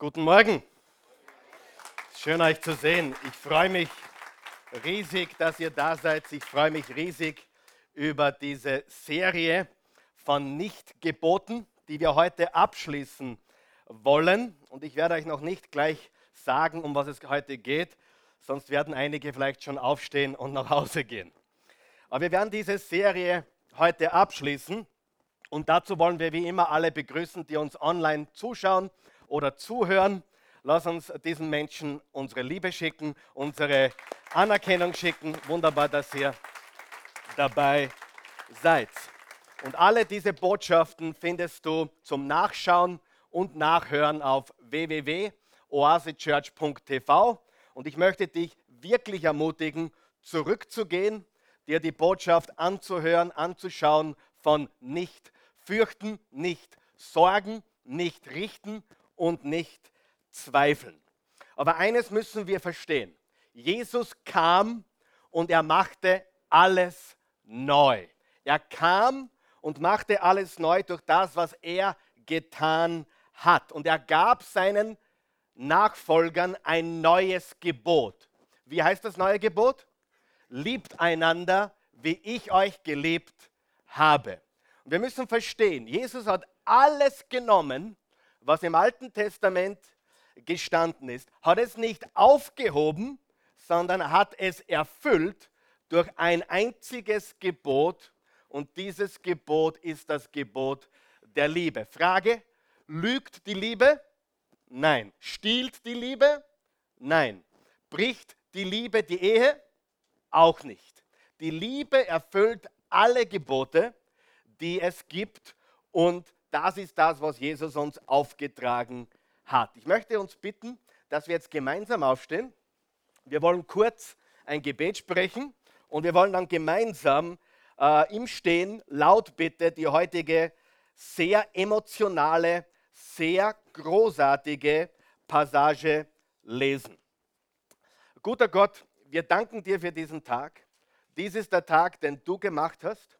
Guten Morgen. Schön euch zu sehen. Ich freue mich riesig, dass ihr da seid. Ich freue mich riesig über diese Serie von Nicht-Geboten, die wir heute abschließen wollen. Und ich werde euch noch nicht gleich sagen, um was es heute geht, sonst werden einige vielleicht schon aufstehen und nach Hause gehen. Aber wir werden diese Serie heute abschließen. Und dazu wollen wir wie immer alle begrüßen, die uns online zuschauen oder zuhören. Lass uns diesen Menschen unsere Liebe schicken, unsere Anerkennung schicken. Wunderbar, dass ihr dabei seid. Und alle diese Botschaften findest du zum Nachschauen und Nachhören auf www.oasechurch.tv. Und ich möchte dich wirklich ermutigen, zurückzugehen, dir die Botschaft anzuhören, anzuschauen von nicht fürchten, nicht sorgen, nicht richten und nicht zweifeln. Aber eines müssen wir verstehen. Jesus kam und er machte alles neu. Er kam und machte alles neu durch das, was er getan hat. Und er gab seinen Nachfolgern ein neues Gebot. Wie heißt das neue Gebot? Liebt einander, wie ich euch geliebt habe. Und wir müssen verstehen, Jesus hat alles genommen, was im Alten Testament gestanden ist, hat es nicht aufgehoben, sondern hat es erfüllt durch ein einziges Gebot. Und dieses Gebot ist das Gebot der Liebe. Frage, lügt die Liebe? Nein. Stiehlt die Liebe? Nein. Bricht die Liebe die Ehe? Auch nicht. Die Liebe erfüllt alle Gebote, die es gibt und das ist das, was Jesus uns aufgetragen hat. Ich möchte uns bitten, dass wir jetzt gemeinsam aufstehen. Wir wollen kurz ein Gebet sprechen und wir wollen dann gemeinsam äh, im Stehen laut bitte die heutige sehr emotionale, sehr großartige Passage lesen. Guter Gott, wir danken dir für diesen Tag. Dies ist der Tag, den du gemacht hast.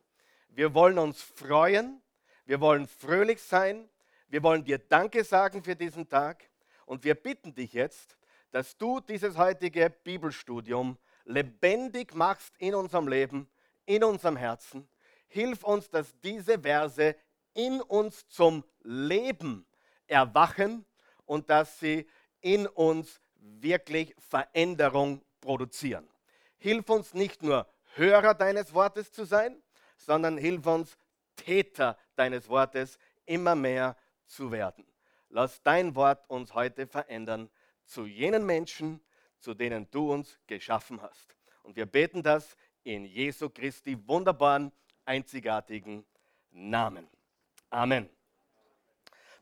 Wir wollen uns freuen wir wollen fröhlich sein. Wir wollen dir Danke sagen für diesen Tag. Und wir bitten dich jetzt, dass du dieses heutige Bibelstudium lebendig machst in unserem Leben, in unserem Herzen. Hilf uns, dass diese Verse in uns zum Leben erwachen und dass sie in uns wirklich Veränderung produzieren. Hilf uns nicht nur Hörer deines Wortes zu sein, sondern hilf uns Täter deines Wortes immer mehr zu werden. Lass dein Wort uns heute verändern zu jenen Menschen, zu denen du uns geschaffen hast. Und wir beten das in Jesu Christi wunderbaren, einzigartigen Namen. Amen.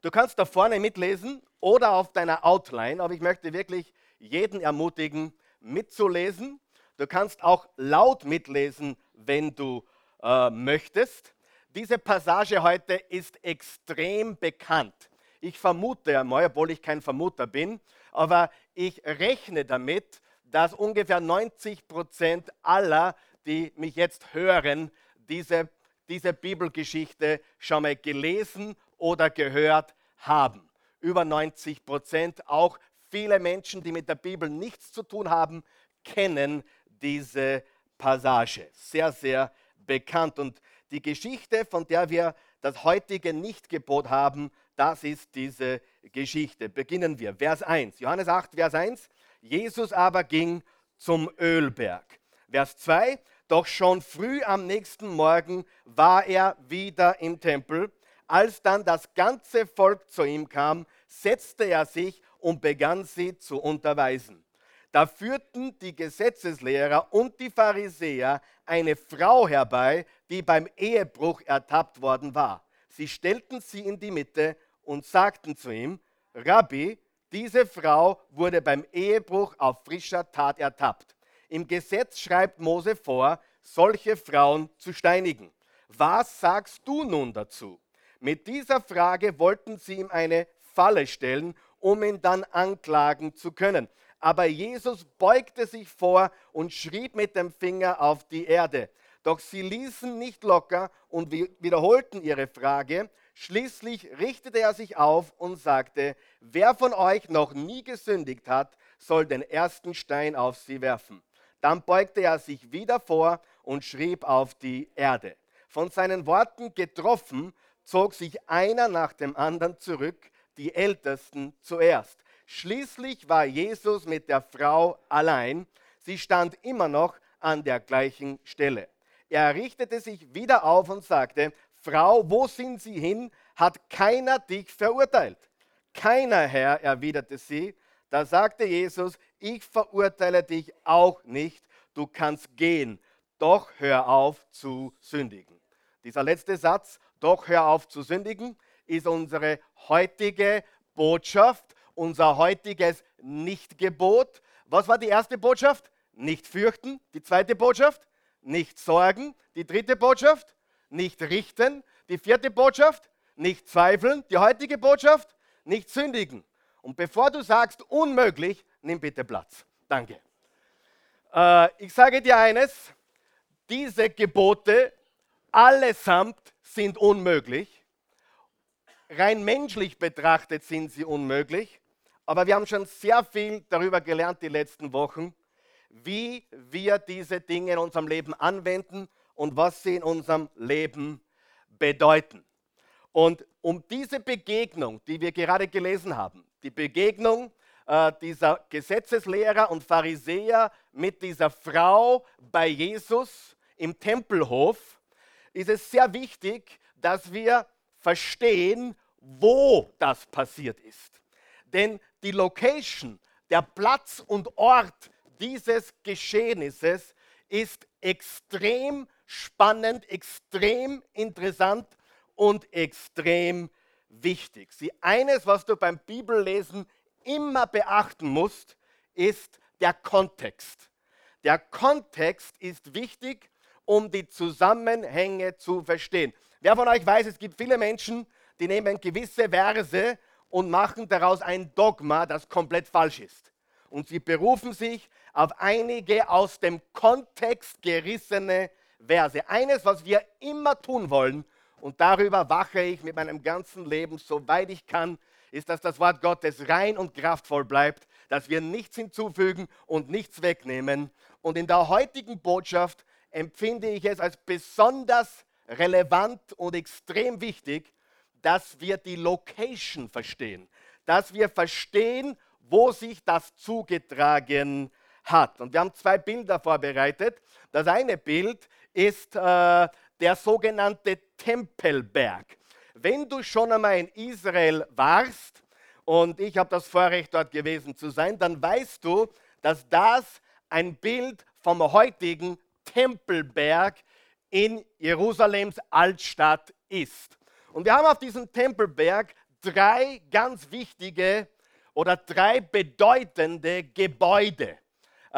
Du kannst da vorne mitlesen oder auf deiner Outline, aber ich möchte wirklich jeden ermutigen, mitzulesen. Du kannst auch laut mitlesen, wenn du äh, möchtest. Diese Passage heute ist extrem bekannt. Ich vermute einmal, obwohl ich kein Vermuter bin, aber ich rechne damit, dass ungefähr 90 Prozent aller, die mich jetzt hören, diese, diese Bibelgeschichte schon mal gelesen oder gehört haben. Über 90 Prozent, auch viele Menschen, die mit der Bibel nichts zu tun haben, kennen diese Passage. Sehr, sehr bekannt. Und die Geschichte, von der wir das heutige Nichtgebot haben, das ist diese Geschichte. Beginnen wir. Vers 1. Johannes 8, Vers 1. Jesus aber ging zum Ölberg. Vers 2. Doch schon früh am nächsten Morgen war er wieder im Tempel. Als dann das ganze Volk zu ihm kam, setzte er sich und begann sie zu unterweisen. Da führten die Gesetzeslehrer und die Pharisäer eine Frau herbei, die beim Ehebruch ertappt worden war. Sie stellten sie in die Mitte und sagten zu ihm, Rabbi, diese Frau wurde beim Ehebruch auf frischer Tat ertappt. Im Gesetz schreibt Mose vor, solche Frauen zu steinigen. Was sagst du nun dazu? Mit dieser Frage wollten sie ihm eine Falle stellen, um ihn dann anklagen zu können. Aber Jesus beugte sich vor und schrieb mit dem Finger auf die Erde. Doch sie ließen nicht locker und wiederholten ihre Frage. Schließlich richtete er sich auf und sagte, wer von euch noch nie gesündigt hat, soll den ersten Stein auf sie werfen. Dann beugte er sich wieder vor und schrieb auf die Erde. Von seinen Worten getroffen, zog sich einer nach dem anderen zurück, die Ältesten zuerst. Schließlich war Jesus mit der Frau allein. Sie stand immer noch an der gleichen Stelle. Er richtete sich wieder auf und sagte, Frau, wo sind Sie hin? Hat keiner dich verurteilt? Keiner, Herr, erwiderte sie. Da sagte Jesus, ich verurteile dich auch nicht, du kannst gehen, doch hör auf zu sündigen. Dieser letzte Satz, doch hör auf zu sündigen, ist unsere heutige Botschaft, unser heutiges Nichtgebot. Was war die erste Botschaft? Nicht fürchten. Die zweite Botschaft? Nicht sorgen. Die dritte Botschaft? Nicht richten. Die vierte Botschaft? Nicht zweifeln. Die heutige Botschaft? Nicht sündigen. Und bevor du sagst unmöglich, nimm bitte Platz. Danke. Äh, ich sage dir eines, diese Gebote allesamt sind unmöglich. Rein menschlich betrachtet sind sie unmöglich. Aber wir haben schon sehr viel darüber gelernt die letzten Wochen, wie wir diese Dinge in unserem Leben anwenden und was sie in unserem Leben bedeuten. Und um diese Begegnung, die wir gerade gelesen haben, die Begegnung äh, dieser Gesetzeslehrer und Pharisäer mit dieser Frau bei Jesus im Tempelhof, ist es sehr wichtig, dass wir verstehen, wo das passiert ist. Denn die Location, der Platz und Ort dieses Geschehnisses ist extrem spannend, extrem interessant und extrem wichtig. Sie, eines, was du beim Bibellesen immer beachten musst, ist der Kontext. Der Kontext ist wichtig, um die Zusammenhänge zu verstehen. Wer von euch weiß, es gibt viele Menschen, die nehmen gewisse Verse und machen daraus ein Dogma, das komplett falsch ist. Und sie berufen sich auf einige aus dem Kontext gerissene Verse. Eines, was wir immer tun wollen, und darüber wache ich mit meinem ganzen Leben, soweit ich kann, ist, dass das Wort Gottes rein und kraftvoll bleibt, dass wir nichts hinzufügen und nichts wegnehmen. Und in der heutigen Botschaft empfinde ich es als besonders relevant und extrem wichtig, dass wir die Location verstehen, dass wir verstehen, wo sich das zugetragen hat. Und wir haben zwei Bilder vorbereitet. Das eine Bild ist äh, der sogenannte Tempelberg. Wenn du schon einmal in Israel warst, und ich habe das Vorrecht dort gewesen zu sein, dann weißt du, dass das ein Bild vom heutigen Tempelberg in Jerusalems Altstadt ist. Und wir haben auf diesem Tempelberg drei ganz wichtige oder drei bedeutende Gebäude.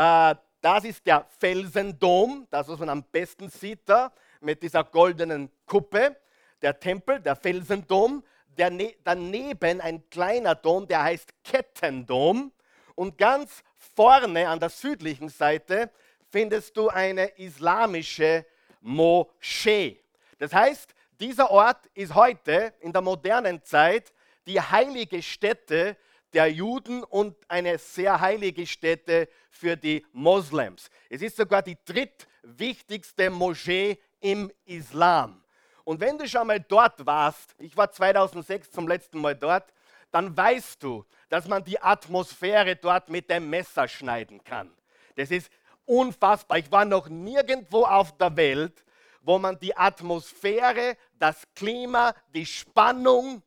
Äh, das ist der Felsendom, das was man am besten sieht da mit dieser goldenen Kuppe, der Tempel, der Felsendom. Der, daneben ein kleiner Dom, der heißt Kettendom. Und ganz vorne an der südlichen Seite findest du eine islamische Moschee. Das heißt, dieser Ort ist heute in der modernen Zeit die heilige Stätte der Juden und eine sehr heilige Stätte für die Moslems. Es ist sogar die drittwichtigste Moschee im Islam. Und wenn du schon mal dort warst, ich war 2006 zum letzten Mal dort, dann weißt du, dass man die Atmosphäre dort mit dem Messer schneiden kann. Das ist unfassbar. Ich war noch nirgendwo auf der Welt, wo man die Atmosphäre, das Klima, die Spannung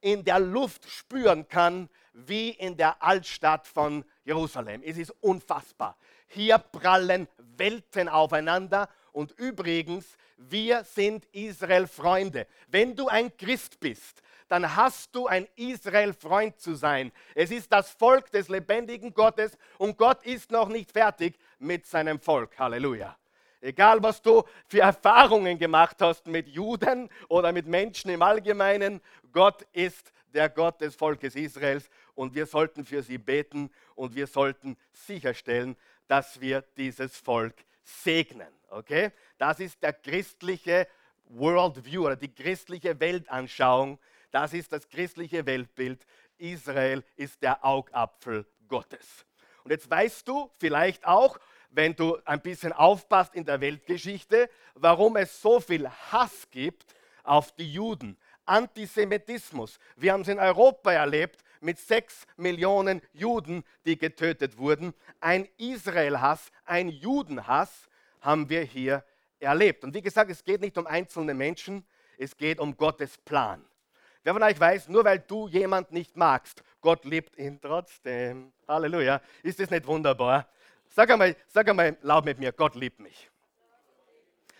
in der Luft spüren kann, wie in der Altstadt von Jerusalem. Es ist unfassbar. Hier prallen Welten aufeinander und übrigens, wir sind Israel-Freunde. Wenn du ein Christ bist, dann hast du ein Israel-Freund zu sein. Es ist das Volk des lebendigen Gottes und Gott ist noch nicht fertig mit seinem Volk. Halleluja. Egal, was du für Erfahrungen gemacht hast mit Juden oder mit Menschen im Allgemeinen, Gott ist der Gott des Volkes Israels und wir sollten für sie beten und wir sollten sicherstellen, dass wir dieses Volk segnen. Okay? Das ist der christliche Worldview oder die christliche Weltanschauung, das ist das christliche Weltbild. Israel ist der Augapfel Gottes. Und jetzt weißt du vielleicht auch, wenn du ein bisschen aufpasst in der Weltgeschichte, warum es so viel Hass gibt auf die Juden. Antisemitismus. Wir haben es in Europa erlebt mit sechs Millionen Juden, die getötet wurden. Ein Israel-Hass, ein Judenhass haben wir hier erlebt. Und wie gesagt, es geht nicht um einzelne Menschen, es geht um Gottes Plan. Wer von euch weiß, nur weil du jemand nicht magst, Gott liebt ihn trotzdem. Halleluja. Ist das nicht wunderbar? Sag einmal, sag einmal laut mit mir, Gott liebt mich.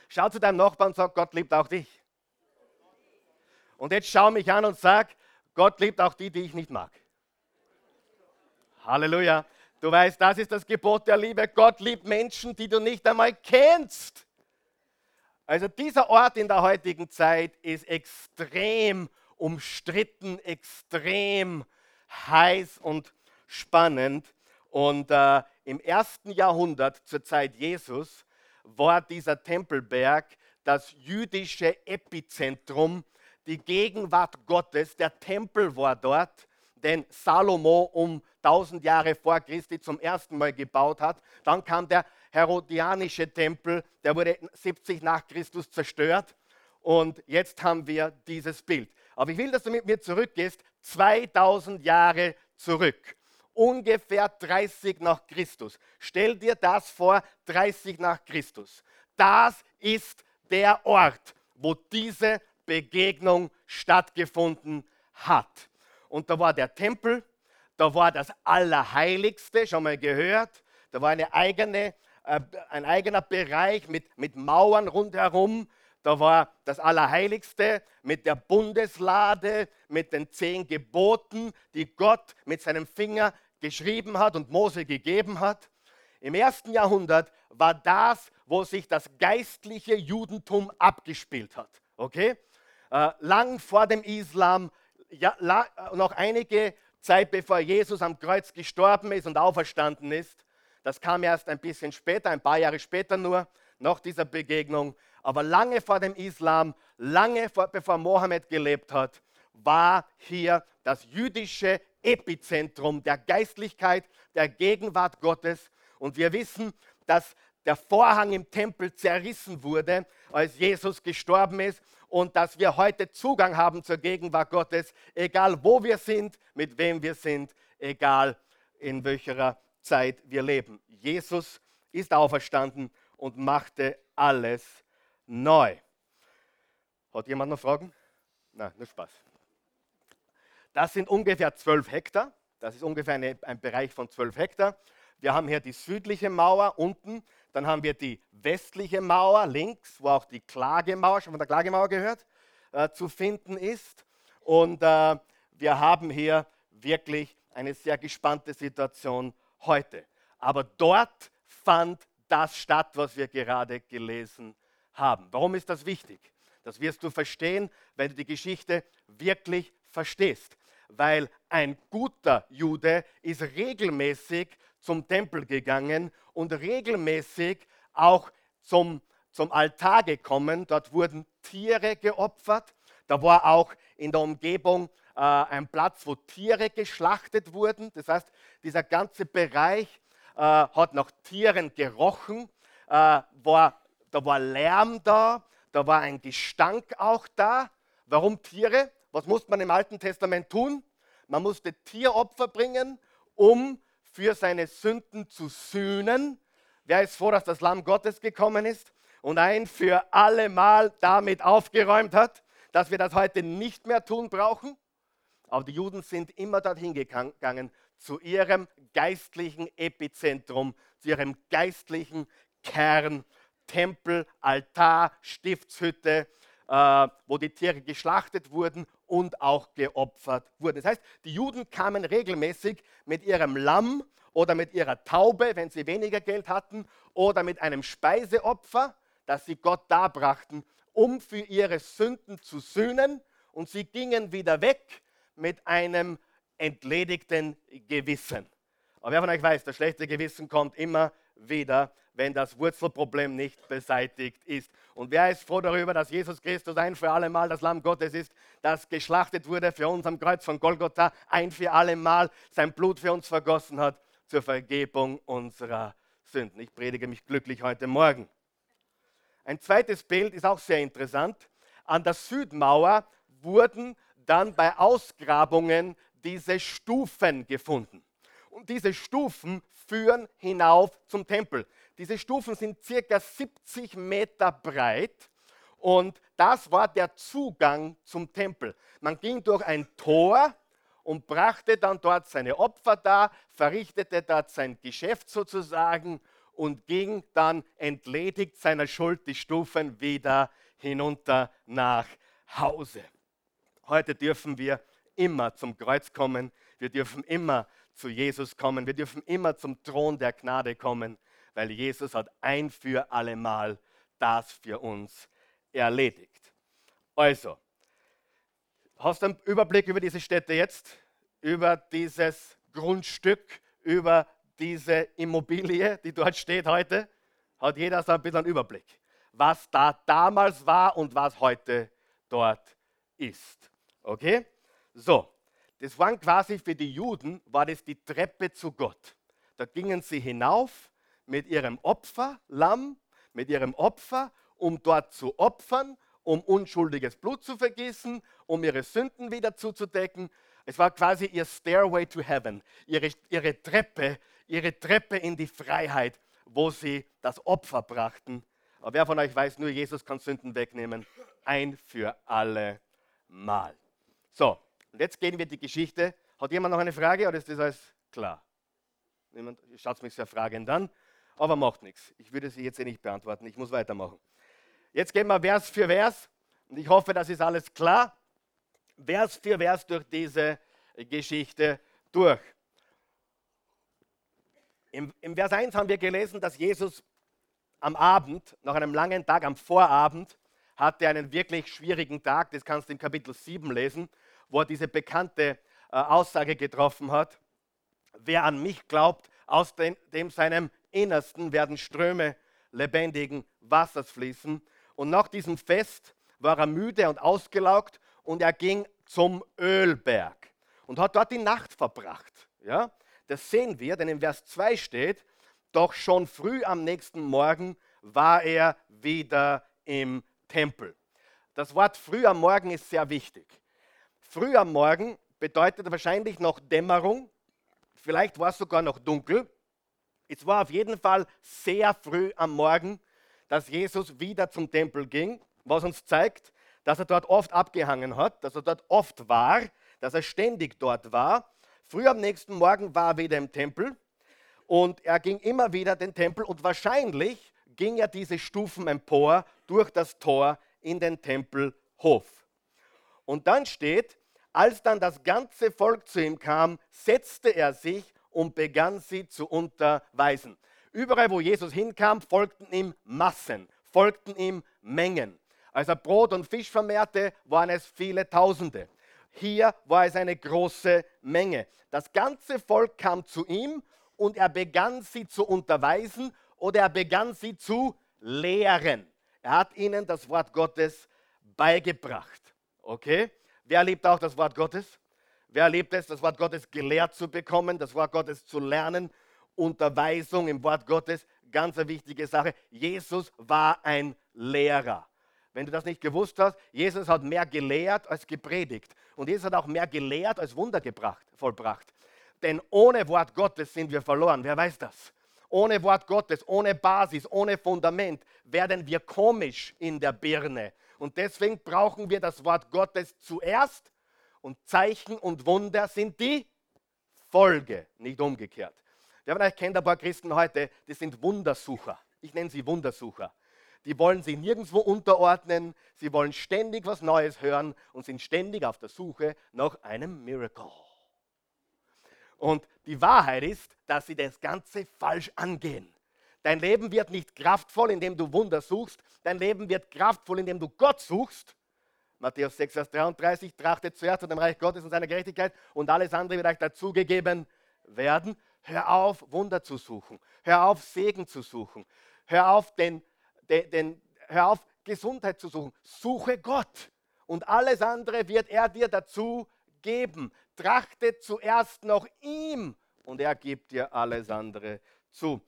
Schau zu deinem Nachbarn und sag, Gott liebt auch dich. Und jetzt schau mich an und sag, Gott liebt auch die, die ich nicht mag. Halleluja. Du weißt, das ist das Gebot der Liebe. Gott liebt Menschen, die du nicht einmal kennst. Also dieser Ort in der heutigen Zeit ist extrem umstritten, extrem heiß und spannend. Und äh, im ersten Jahrhundert zur Zeit Jesus war dieser Tempelberg das jüdische Epizentrum, die Gegenwart Gottes. Der Tempel war dort, den Salomo um 1000 Jahre vor Christi zum ersten Mal gebaut hat. Dann kam der Herodianische Tempel, der wurde 70 nach Christus zerstört. Und jetzt haben wir dieses Bild. Aber ich will, dass du mit mir zurückgehst, 2000 Jahre zurück. Ungefähr 30 nach Christus. Stell dir das vor, 30 nach Christus. Das ist der Ort, wo diese Begegnung stattgefunden hat. Und da war der Tempel, da war das Allerheiligste, schon mal gehört. Da war eine eigene, äh, ein eigener Bereich mit, mit Mauern rundherum. Da war das Allerheiligste mit der Bundeslade, mit den zehn Geboten, die Gott mit seinem Finger geschrieben hat und Mose gegeben hat. Im ersten Jahrhundert war das, wo sich das geistliche Judentum abgespielt hat. Okay? Äh, lang vor dem Islam, la, noch einige Zeit bevor Jesus am Kreuz gestorben ist und auferstanden ist. Das kam erst ein bisschen später, ein paar Jahre später nur, nach dieser Begegnung. Aber lange vor dem Islam, lange vor, bevor Mohammed gelebt hat, war hier das jüdische Epizentrum der Geistlichkeit, der Gegenwart Gottes. Und wir wissen, dass der Vorhang im Tempel zerrissen wurde, als Jesus gestorben ist und dass wir heute Zugang haben zur Gegenwart Gottes, egal wo wir sind, mit wem wir sind, egal in welcher Zeit wir leben. Jesus ist auferstanden und machte alles neu. Hat jemand noch Fragen? Nein, nur Spaß. Das sind ungefähr 12 Hektar. Das ist ungefähr eine, ein Bereich von 12 Hektar. Wir haben hier die südliche Mauer unten, dann haben wir die westliche Mauer links, wo auch die Klagemauer, schon von der Klagemauer gehört, äh, zu finden ist. Und äh, wir haben hier wirklich eine sehr gespannte Situation heute. Aber dort fand das statt, was wir gerade gelesen haben. Warum ist das wichtig? Das wirst du verstehen, wenn du die Geschichte wirklich verstehst. Weil ein guter Jude ist regelmäßig zum Tempel gegangen und regelmäßig auch zum, zum Altar gekommen. Dort wurden Tiere geopfert. Da war auch in der Umgebung äh, ein Platz, wo Tiere geschlachtet wurden. Das heißt, dieser ganze Bereich äh, hat nach Tieren gerochen, äh, war da war Lärm da, da war ein Gestank auch da. Warum Tiere? Was musste man im Alten Testament tun? Man musste Tieropfer bringen, um für seine Sünden zu sühnen. Wer ist froh, dass das Lamm Gottes gekommen ist und ein für alle Mal damit aufgeräumt hat, dass wir das heute nicht mehr tun brauchen? Aber die Juden sind immer dorthin gegangen, zu ihrem geistlichen Epizentrum, zu ihrem geistlichen Kern Tempel, Altar, Stiftshütte, wo die Tiere geschlachtet wurden und auch geopfert wurden. Das heißt, die Juden kamen regelmäßig mit ihrem Lamm oder mit ihrer Taube, wenn sie weniger Geld hatten, oder mit einem Speiseopfer, das sie Gott darbrachten, um für ihre Sünden zu sühnen. Und sie gingen wieder weg mit einem entledigten Gewissen. Aber wer von euch weiß, das schlechte Gewissen kommt immer, wieder, wenn das Wurzelproblem nicht beseitigt ist. Und wer ist froh darüber, dass Jesus Christus ein für alle Mal das Lamm Gottes ist, das geschlachtet wurde für uns am Kreuz von Golgotha, ein für alle Mal sein Blut für uns vergossen hat zur Vergebung unserer Sünden. Ich predige mich glücklich heute Morgen. Ein zweites Bild ist auch sehr interessant. An der Südmauer wurden dann bei Ausgrabungen diese Stufen gefunden. Und diese Stufen führen hinauf zum Tempel. Diese Stufen sind circa 70 Meter breit und das war der Zugang zum Tempel. Man ging durch ein Tor und brachte dann dort seine Opfer dar, verrichtete dort sein Geschäft sozusagen und ging dann entledigt seiner Schuld die Stufen wieder hinunter nach Hause. Heute dürfen wir immer zum Kreuz kommen, wir dürfen immer zu Jesus kommen, wir dürfen immer zum Thron der Gnade kommen, weil Jesus hat ein für allemal das für uns erledigt. Also, hast du einen Überblick über diese Städte jetzt? Über dieses Grundstück, über diese Immobilie, die dort steht heute? Hat jeder so ein bisschen einen Überblick, was da damals war und was heute dort ist. Okay? So, das waren quasi für die Juden, war das die Treppe zu Gott. Da gingen sie hinauf mit ihrem Opferlamm, mit ihrem Opfer, um dort zu opfern, um unschuldiges Blut zu vergießen, um ihre Sünden wieder zuzudecken. Es war quasi ihr Stairway to Heaven, ihre, ihre Treppe, ihre Treppe in die Freiheit, wo sie das Opfer brachten. Aber wer von euch weiß, nur Jesus kann Sünden wegnehmen, ein für alle Mal. So, und jetzt gehen wir die Geschichte. Hat jemand noch eine Frage oder ist das alles klar? Niemand schaut mich sehr fragend an aber macht nichts. Ich würde sie jetzt eh nicht beantworten, ich muss weitermachen. Jetzt gehen wir Vers für Vers und ich hoffe, das ist alles klar. Vers für Vers durch diese Geschichte durch. Im, Im Vers 1 haben wir gelesen, dass Jesus am Abend, nach einem langen Tag, am Vorabend, hatte einen wirklich schwierigen Tag. Das kannst du in Kapitel 7 lesen, wo er diese bekannte äh, Aussage getroffen hat. Wer an mich glaubt, aus dem, dem seinem Innersten werden Ströme lebendigen Wassers fließen. Und nach diesem Fest war er müde und ausgelaugt und er ging zum Ölberg und hat dort die Nacht verbracht. Ja? Das sehen wir, denn im Vers 2 steht, doch schon früh am nächsten Morgen war er wieder im Tempel. Das Wort früh am Morgen ist sehr wichtig. Früh am Morgen bedeutet wahrscheinlich noch Dämmerung, vielleicht war es sogar noch dunkel. Es war auf jeden Fall sehr früh am Morgen, dass Jesus wieder zum Tempel ging, was uns zeigt, dass er dort oft abgehangen hat, dass er dort oft war, dass er ständig dort war. Früh am nächsten Morgen war er wieder im Tempel und er ging immer wieder den Tempel und wahrscheinlich ging er diese Stufen empor durch das Tor in den Tempelhof. Und dann steht, als dann das ganze Volk zu ihm kam, setzte er sich und begann sie zu unterweisen. Überall, wo Jesus hinkam, folgten ihm Massen, folgten ihm Mengen. Als er Brot und Fisch vermehrte, waren es viele Tausende. Hier war es eine große Menge. Das ganze Volk kam zu ihm und er begann sie zu unterweisen oder er begann sie zu lehren. Er hat ihnen das Wort Gottes beigebracht. Okay? Wer liebt auch das Wort Gottes? Wer erlebt es, das Wort Gottes gelehrt zu bekommen, das Wort Gottes zu lernen? Unterweisung im Wort Gottes, ganz eine wichtige Sache. Jesus war ein Lehrer. Wenn du das nicht gewusst hast, Jesus hat mehr gelehrt als gepredigt. Und Jesus hat auch mehr gelehrt als Wunder gebracht, vollbracht. Denn ohne Wort Gottes sind wir verloren. Wer weiß das? Ohne Wort Gottes, ohne Basis, ohne Fundament werden wir komisch in der Birne. Und deswegen brauchen wir das Wort Gottes zuerst und Zeichen und Wunder sind die Folge, nicht umgekehrt. Wer von euch kennt ein paar Christen heute, die sind Wundersucher. Ich nenne sie Wundersucher. Die wollen sich nirgendwo unterordnen, sie wollen ständig was Neues hören und sind ständig auf der Suche nach einem Miracle. Und die Wahrheit ist, dass sie das Ganze falsch angehen. Dein Leben wird nicht kraftvoll, indem du Wunder suchst. Dein Leben wird kraftvoll, indem du Gott suchst Matthäus 6, Vers 33, trachtet zuerst zu dem Reich Gottes und seiner Gerechtigkeit und alles andere wird euch dazugegeben werden. Hör auf, Wunder zu suchen. Hör auf, Segen zu suchen. Hör auf, den, den, den, hör auf Gesundheit zu suchen. Suche Gott. Und alles andere wird er dir dazu geben. Trachte zuerst nach ihm und er gibt dir alles andere zu.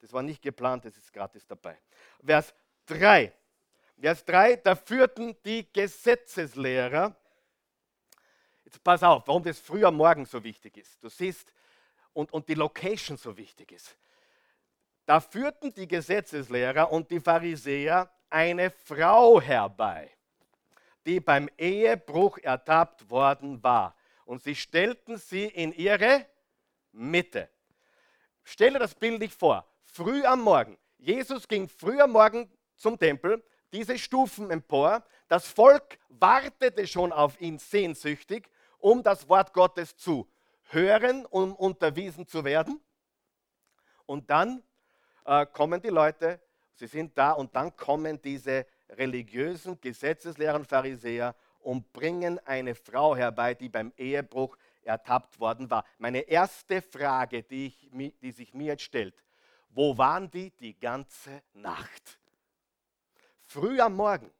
Das war nicht geplant, das ist gratis dabei. Vers 3. Vers 3, da führten die Gesetzeslehrer. Jetzt pass auf, warum das früh am Morgen so wichtig ist. Du siehst, und, und die Location so wichtig ist. Da führten die Gesetzeslehrer und die Pharisäer eine Frau herbei, die beim Ehebruch ertappt worden war. Und sie stellten sie in ihre Mitte. Stelle das Bild nicht vor. Früh am Morgen. Jesus ging früh am Morgen zum Tempel, diese Stufen empor. Das Volk wartete schon auf ihn sehnsüchtig, um das Wort Gottes zu hören, um unterwiesen zu werden. Und dann äh, kommen die Leute, sie sind da und dann kommen diese religiösen Gesetzeslehrer und Pharisäer und bringen eine Frau herbei, die beim Ehebruch ertappt worden war. Meine erste Frage, die, ich, die sich mir jetzt stellt, wo waren die die ganze Nacht? Früh am Morgen,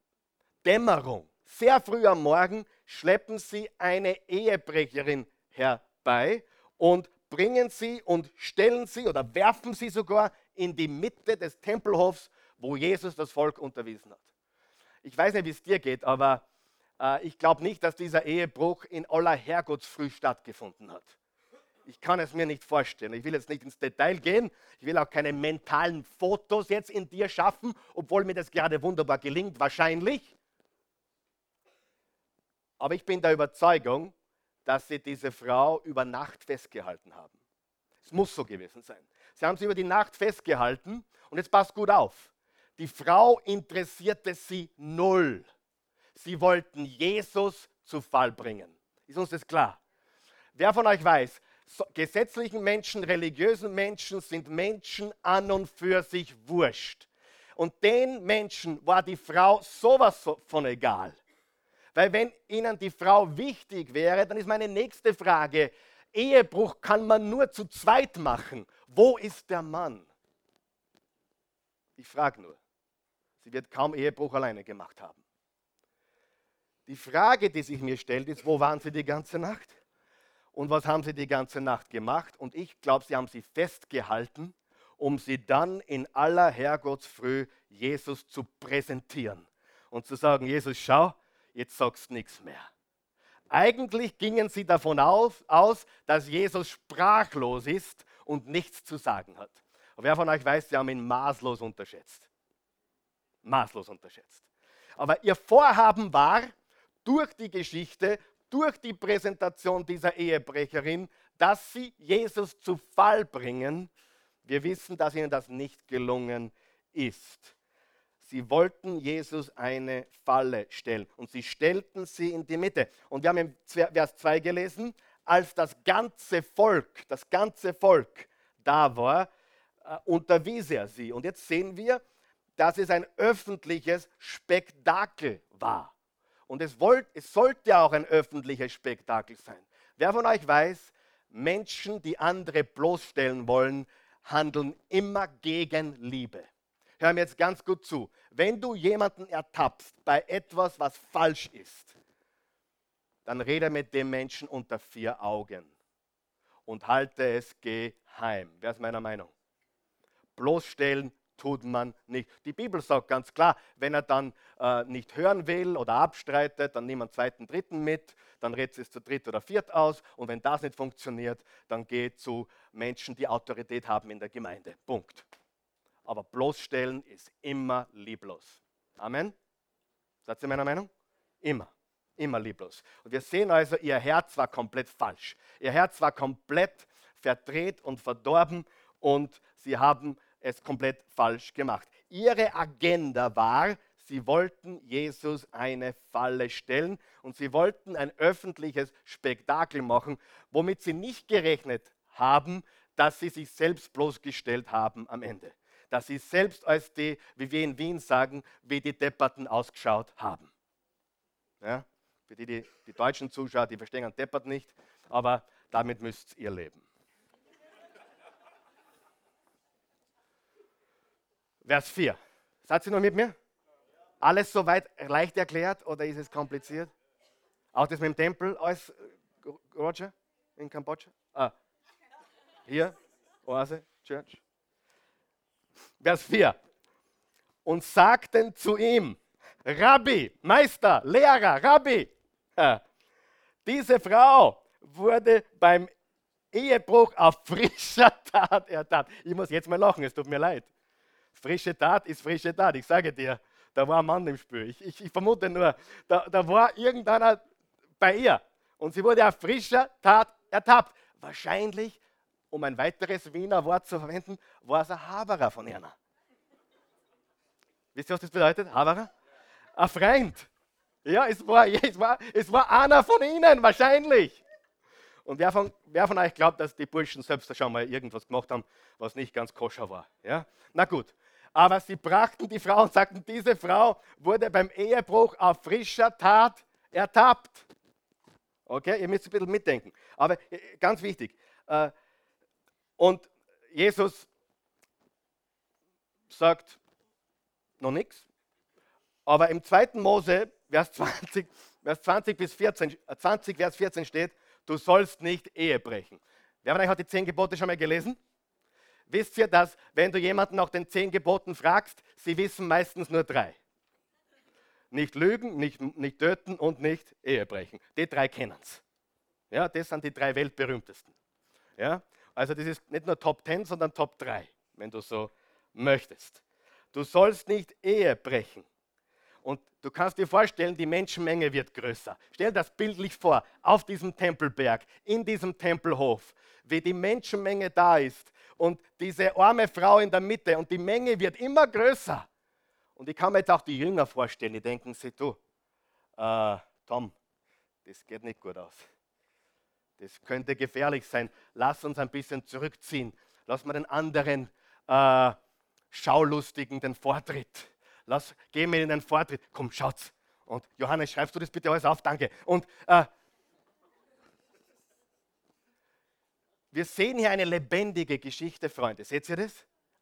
Dämmerung, sehr früh am Morgen schleppen sie eine Ehebrecherin herbei und bringen sie und stellen sie oder werfen sie sogar in die Mitte des Tempelhofs, wo Jesus das Volk unterwiesen hat. Ich weiß nicht, wie es dir geht, aber äh, ich glaube nicht, dass dieser Ehebruch in aller Herrgottsfrüh stattgefunden hat. Ich kann es mir nicht vorstellen. Ich will jetzt nicht ins Detail gehen. Ich will auch keine mentalen Fotos jetzt in dir schaffen, obwohl mir das gerade wunderbar gelingt, wahrscheinlich. Aber ich bin der Überzeugung, dass sie diese Frau über Nacht festgehalten haben. Es muss so gewesen sein. Sie haben sie über die Nacht festgehalten und jetzt passt gut auf. Die Frau interessierte sie null. Sie wollten Jesus zu Fall bringen. Ist uns das klar? Wer von euch weiß, gesetzlichen Menschen, religiösen Menschen sind Menschen an und für sich wurscht. Und den Menschen war die Frau sowas von egal. Weil wenn ihnen die Frau wichtig wäre, dann ist meine nächste Frage, Ehebruch kann man nur zu zweit machen. Wo ist der Mann? Ich frage nur. Sie wird kaum Ehebruch alleine gemacht haben. Die Frage, die sich mir stellt, ist, wo waren sie die ganze Nacht? Und was haben sie die ganze Nacht gemacht? Und ich glaube, sie haben sie festgehalten, um sie dann in aller Herrgottsfrüh Jesus zu präsentieren und zu sagen, Jesus, schau, jetzt sagst du nichts mehr. Eigentlich gingen sie davon aus, aus, dass Jesus sprachlos ist und nichts zu sagen hat. Wer von euch weiß, sie haben ihn maßlos unterschätzt. Maßlos unterschätzt. Aber ihr Vorhaben war, durch die Geschichte, durch die Präsentation dieser Ehebrecherin, dass sie Jesus zu Fall bringen. Wir wissen, dass ihnen das nicht gelungen ist. Sie wollten Jesus eine Falle stellen und sie stellten sie in die Mitte. Und wir haben im Vers 2 gelesen, als das ganze Volk, das ganze Volk da war, äh, unterwies er sie. Und jetzt sehen wir, dass es ein öffentliches Spektakel war. Und es, wollt, es sollte auch ein öffentliches Spektakel sein. Wer von euch weiß, Menschen, die andere bloßstellen wollen, handeln immer gegen Liebe. Hör mir jetzt ganz gut zu. Wenn du jemanden ertappst bei etwas, was falsch ist, dann rede mit dem Menschen unter vier Augen und halte es geheim. Wer ist meiner Meinung? Bloßstellen tut man nicht. Die Bibel sagt ganz klar, wenn er dann äh, nicht hören will oder abstreitet, dann nimm einen zweiten, dritten mit, dann redet es zu dritt oder viert aus und wenn das nicht funktioniert, dann geh zu Menschen, die Autorität haben in der Gemeinde. Punkt. Aber bloßstellen ist immer lieblos. Amen? Seid ihr meiner Meinung? Immer. Immer lieblos. Und wir sehen also, ihr Herz war komplett falsch. Ihr Herz war komplett verdreht und verdorben und sie haben es komplett falsch gemacht. Ihre Agenda war, sie wollten Jesus eine Falle stellen und sie wollten ein öffentliches Spektakel machen, womit sie nicht gerechnet haben, dass sie sich selbst bloßgestellt haben am Ende. Dass sie selbst als die, wie wir in Wien sagen, wie die Depperten ausgeschaut haben. Ja? Für die, die, die deutschen Zuschauer, die verstehen an Deppert nicht, aber damit müsst ihr leben. Vers 4. Seid ihr noch mit mir? Alles soweit leicht erklärt oder ist es kompliziert? Auch das mit dem Tempel, alles, äh, Roger, in Kambodscha? Ah, hier, Oase, Church. Vers 4. Und sagten zu ihm, Rabbi, Meister, Lehrer, Rabbi, diese Frau wurde beim Ehebruch auf frischer Tat ertappt. Ich muss jetzt mal lachen, es tut mir leid. Frische Tat ist frische Tat, ich sage dir. Da war ein Mann im Spiel. Ich, ich, ich vermute nur, da, da war irgendeiner bei ihr und sie wurde auf frischer Tat ertappt. Wahrscheinlich, um ein weiteres Wiener Wort zu verwenden, war es ein Haberer von ihr. Wisst ihr, was das bedeutet? Haberer? Ein Freund. Ja, es war, es, war, es war einer von ihnen, wahrscheinlich. Und wer von, wer von euch glaubt, dass die Burschen selbst schon mal irgendwas gemacht haben, was nicht ganz koscher war? Ja? Na gut. Aber sie brachten die Frau und sagten, diese Frau wurde beim Ehebruch auf frischer Tat ertappt. Okay, ihr müsst ein bisschen mitdenken. Aber äh, ganz wichtig. Äh, und Jesus sagt noch nichts. Aber im 2. Mose, Vers 20, Vers 20 bis 14, 20, äh, Vers 14 steht, du sollst nicht Ehe brechen. Wer von euch hat die zehn Gebote schon mal gelesen? Wisst ihr, dass wenn du jemanden nach den zehn Geboten fragst, sie wissen meistens nur drei. Nicht lügen, nicht, nicht töten und nicht Ehe brechen. Die drei kennen es. Ja, das sind die drei weltberühmtesten. Ja, also das ist nicht nur Top 10, sondern Top 3, wenn du so möchtest. Du sollst nicht Ehe brechen. Und du kannst dir vorstellen, die Menschenmenge wird größer. Stell das bildlich vor, auf diesem Tempelberg, in diesem Tempelhof, wie die Menschenmenge da ist und diese arme Frau in der Mitte und die Menge wird immer größer. Und ich kann mir jetzt auch die Jünger vorstellen, die denken sich, du, äh, Tom, das geht nicht gut aus. Das könnte gefährlich sein. Lass uns ein bisschen zurückziehen. Lass mal den anderen äh, Schaulustigen den Vortritt lass, geh mir in den Vortritt. Komm, schaut's. Und Johannes, schreibst du das bitte alles auf? Danke. Und äh, wir sehen hier eine lebendige Geschichte, Freunde. Seht ihr das?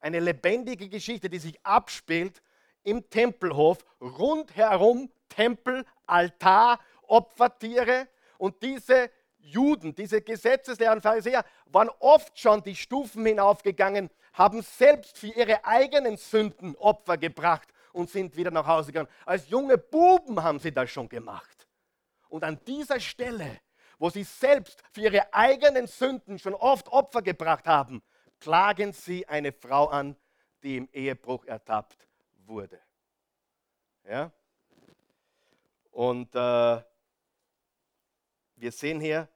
Eine lebendige Geschichte, die sich abspielt im Tempelhof, rundherum Tempel, Altar, Opfertiere. Und diese Juden, diese Gesetzeslehren Pharisäer, waren oft schon die Stufen hinaufgegangen, haben selbst für ihre eigenen Sünden Opfer gebracht und sind wieder nach Hause gegangen. Als junge Buben haben sie das schon gemacht. Und an dieser Stelle, wo sie selbst für ihre eigenen Sünden schon oft Opfer gebracht haben, klagen sie eine Frau an, die im Ehebruch ertappt wurde. Ja? Und äh, wir sehen hier,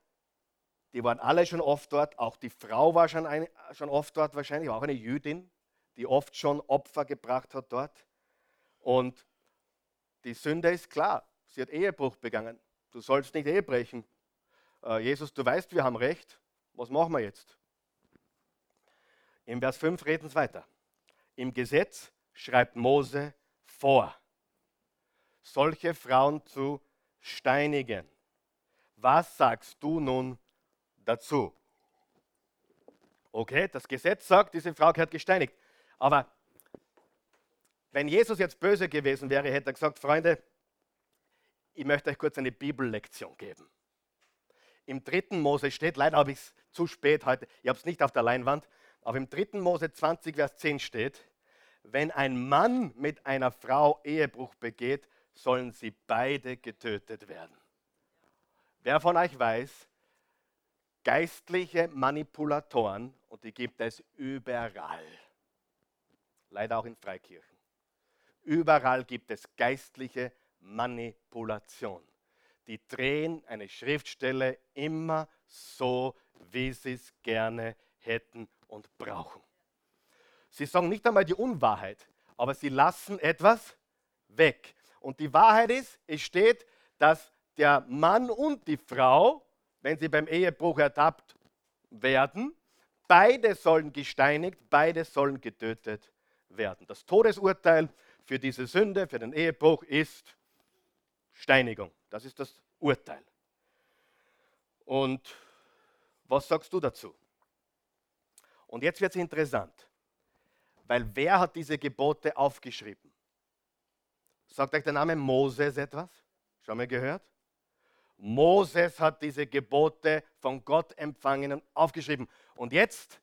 die waren alle schon oft dort, auch die Frau war schon, eine, schon oft dort wahrscheinlich, auch eine Jüdin, die oft schon Opfer gebracht hat dort. Und die Sünde ist klar. Sie hat Ehebruch begangen. Du sollst nicht Ehe brechen. Äh, Jesus, du weißt, wir haben recht. Was machen wir jetzt? Im Vers 5 reden es weiter. Im Gesetz schreibt Mose vor, solche Frauen zu steinigen. Was sagst du nun dazu? Okay, das Gesetz sagt, diese Frau gehört gesteinigt. Aber wenn Jesus jetzt böse gewesen wäre, hätte er gesagt, Freunde, ich möchte euch kurz eine Bibellektion geben. Im dritten Mose steht, leider habe ich es zu spät heute, ich habe es nicht auf der Leinwand, aber im dritten Mose 20, Vers 10 steht, wenn ein Mann mit einer Frau Ehebruch begeht, sollen sie beide getötet werden. Wer von euch weiß, geistliche Manipulatoren, und die gibt es überall, leider auch in Freikirchen, Überall gibt es geistliche Manipulation. Die drehen eine Schriftstelle immer so, wie sie es gerne hätten und brauchen. Sie sagen nicht einmal die Unwahrheit, aber sie lassen etwas weg. Und die Wahrheit ist, es steht, dass der Mann und die Frau, wenn sie beim Ehebruch ertappt werden, beide sollen gesteinigt, beide sollen getötet werden. Das Todesurteil für diese Sünde, für den Ehebruch ist Steinigung. Das ist das Urteil. Und was sagst du dazu? Und jetzt wird es interessant. Weil wer hat diese Gebote aufgeschrieben? Sagt euch der Name Moses etwas? Schon mal gehört? Moses hat diese Gebote von Gott empfangen und aufgeschrieben. Und jetzt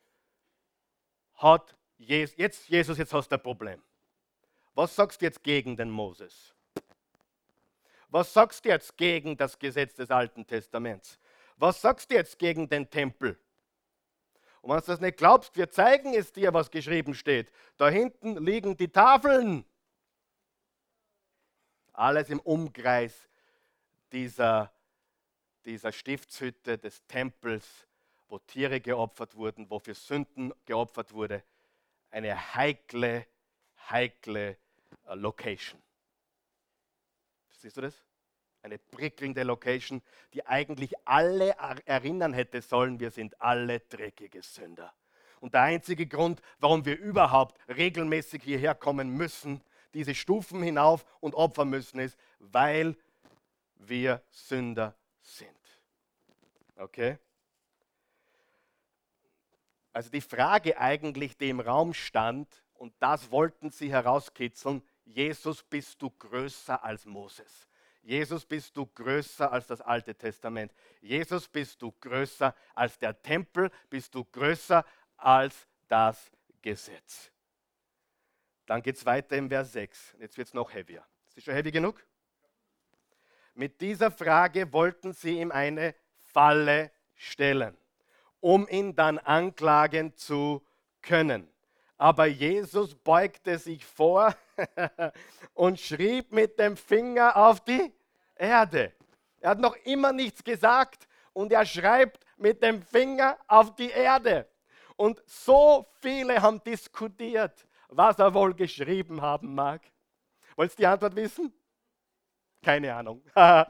hat Jesus, jetzt, Jesus, jetzt hast du ein Problem. Was sagst du jetzt gegen den Moses? Was sagst du jetzt gegen das Gesetz des Alten Testaments? Was sagst du jetzt gegen den Tempel? Und wenn du das nicht glaubst, wir zeigen es dir, was geschrieben steht. Da hinten liegen die Tafeln. Alles im Umkreis dieser, dieser Stiftshütte des Tempels, wo Tiere geopfert wurden, wo für Sünden geopfert wurde. Eine heikle, heikle äh, Location. Siehst du das? Eine prickelnde Location, die eigentlich alle erinnern hätte sollen, wir sind alle dreckige Sünder. Und der einzige Grund, warum wir überhaupt regelmäßig hierher kommen müssen, diese Stufen hinauf und opfern müssen, ist, weil wir Sünder sind. Okay? Also die Frage eigentlich, die im Raum stand, und das wollten sie herauskitzeln, Jesus, bist du größer als Moses? Jesus, bist du größer als das Alte Testament? Jesus, bist du größer als der Tempel? Bist du größer als das Gesetz? Dann geht es weiter im Vers 6. Jetzt wird es noch heavier. Ist das schon heavy genug? Mit dieser Frage wollten sie ihm eine Falle stellen, um ihn dann anklagen zu können. Aber Jesus beugte sich vor und schrieb mit dem Finger auf die Erde. Er hat noch immer nichts gesagt und er schreibt mit dem Finger auf die Erde. Und so viele haben diskutiert, was er wohl geschrieben haben mag. Wolltest du die Antwort wissen? Keine Ahnung.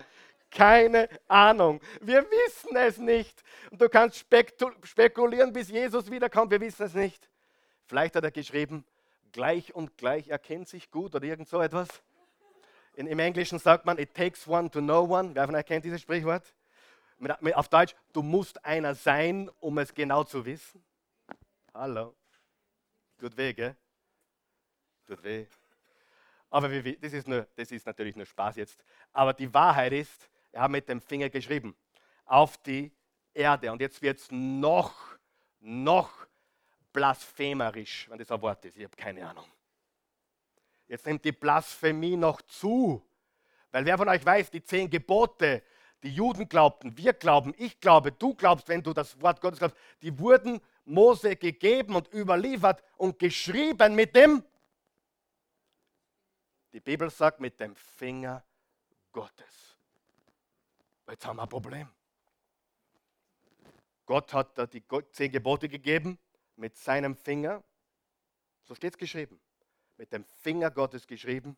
Keine Ahnung. Wir wissen es nicht. Und du kannst spekulieren, bis Jesus wiederkommt. Wir wissen es nicht. Vielleicht hat er geschrieben, gleich und gleich erkennt sich gut oder irgend so etwas. In, Im Englischen sagt man, it takes one to know one. Wer von euch kennt dieses Sprichwort? Mit, mit, auf Deutsch, du musst einer sein, um es genau zu wissen. Hallo. Tut weh, gell? Tut weh. Aber wie, das, ist nur, das ist natürlich nur Spaß jetzt. Aber die Wahrheit ist, er hat mit dem Finger geschrieben auf die Erde. Und jetzt wird es noch, noch blasphemerisch, wenn das ein Wort ist. Ich habe keine Ahnung. Jetzt nimmt die Blasphemie noch zu. Weil wer von euch weiß, die zehn Gebote, die Juden glaubten, wir glauben, ich glaube, du glaubst, wenn du das Wort Gottes glaubst, die wurden Mose gegeben und überliefert und geschrieben mit dem, die Bibel sagt, mit dem Finger Gottes. Jetzt haben wir ein Problem. Gott hat da die zehn Gebote gegeben mit seinem Finger, so steht es geschrieben, mit dem Finger Gottes geschrieben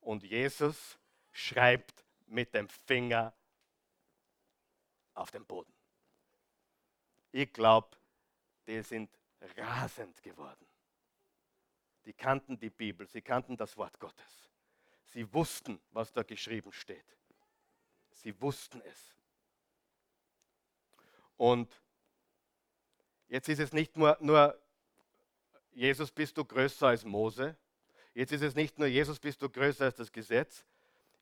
und Jesus schreibt mit dem Finger auf dem Boden. Ich glaube, die sind rasend geworden. Die kannten die Bibel, sie kannten das Wort Gottes. Sie wussten, was da geschrieben steht. Sie wussten es. Und Jetzt ist es nicht nur, nur, Jesus bist du größer als Mose. Jetzt ist es nicht nur, Jesus bist du größer als das Gesetz.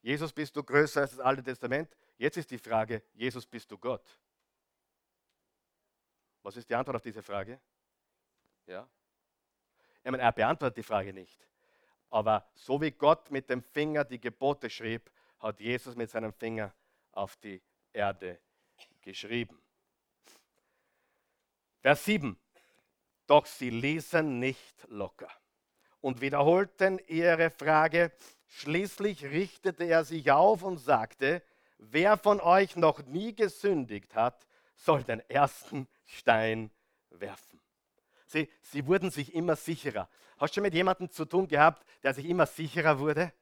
Jesus bist du größer als das Alte Testament. Jetzt ist die Frage, Jesus bist du Gott. Was ist die Antwort auf diese Frage? Ja. Ich meine, er beantwortet die Frage nicht. Aber so wie Gott mit dem Finger die Gebote schrieb, hat Jesus mit seinem Finger auf die Erde geschrieben. Vers 7. Doch sie ließen nicht locker und wiederholten ihre Frage. Schließlich richtete er sich auf und sagte, wer von euch noch nie gesündigt hat, soll den ersten Stein werfen. Sie, sie wurden sich immer sicherer. Hast du schon mit jemandem zu tun gehabt, der sich immer sicherer wurde?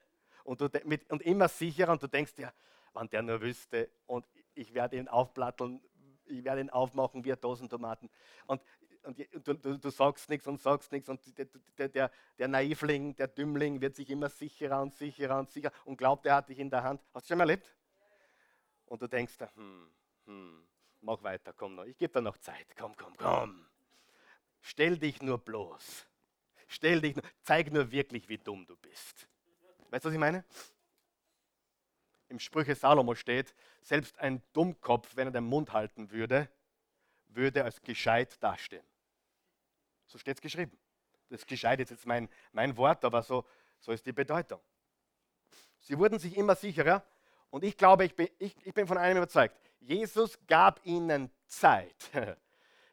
Und, du, mit, und immer sicherer und du denkst dir, wann der nur wüsste und ich werde ihn aufplatteln, ich werde ihn aufmachen wie Dosentomaten. Und, und du, du, du, sagst nichts und sagst nichts und der, der, der, Naivling, der Dümmling wird sich immer sicherer und sicherer und sicherer und glaubt, er hat dich in der Hand. Hast du schon mal erlebt? Und du denkst, hm, hm, mach weiter, komm noch, ich gebe dir noch Zeit, komm, komm, komm. Stell dich nur bloß. stell dich, zeig nur wirklich, wie dumm du bist. Weißt du, was ich meine? Im Sprüche Salomo steht, selbst ein Dummkopf, wenn er den Mund halten würde, würde als gescheit dastehen. So steht es geschrieben. Das gescheit ist jetzt mein, mein Wort, aber so, so ist die Bedeutung. Sie wurden sich immer sicherer und ich glaube, ich bin, ich, ich bin von einem überzeugt. Jesus gab ihnen Zeit.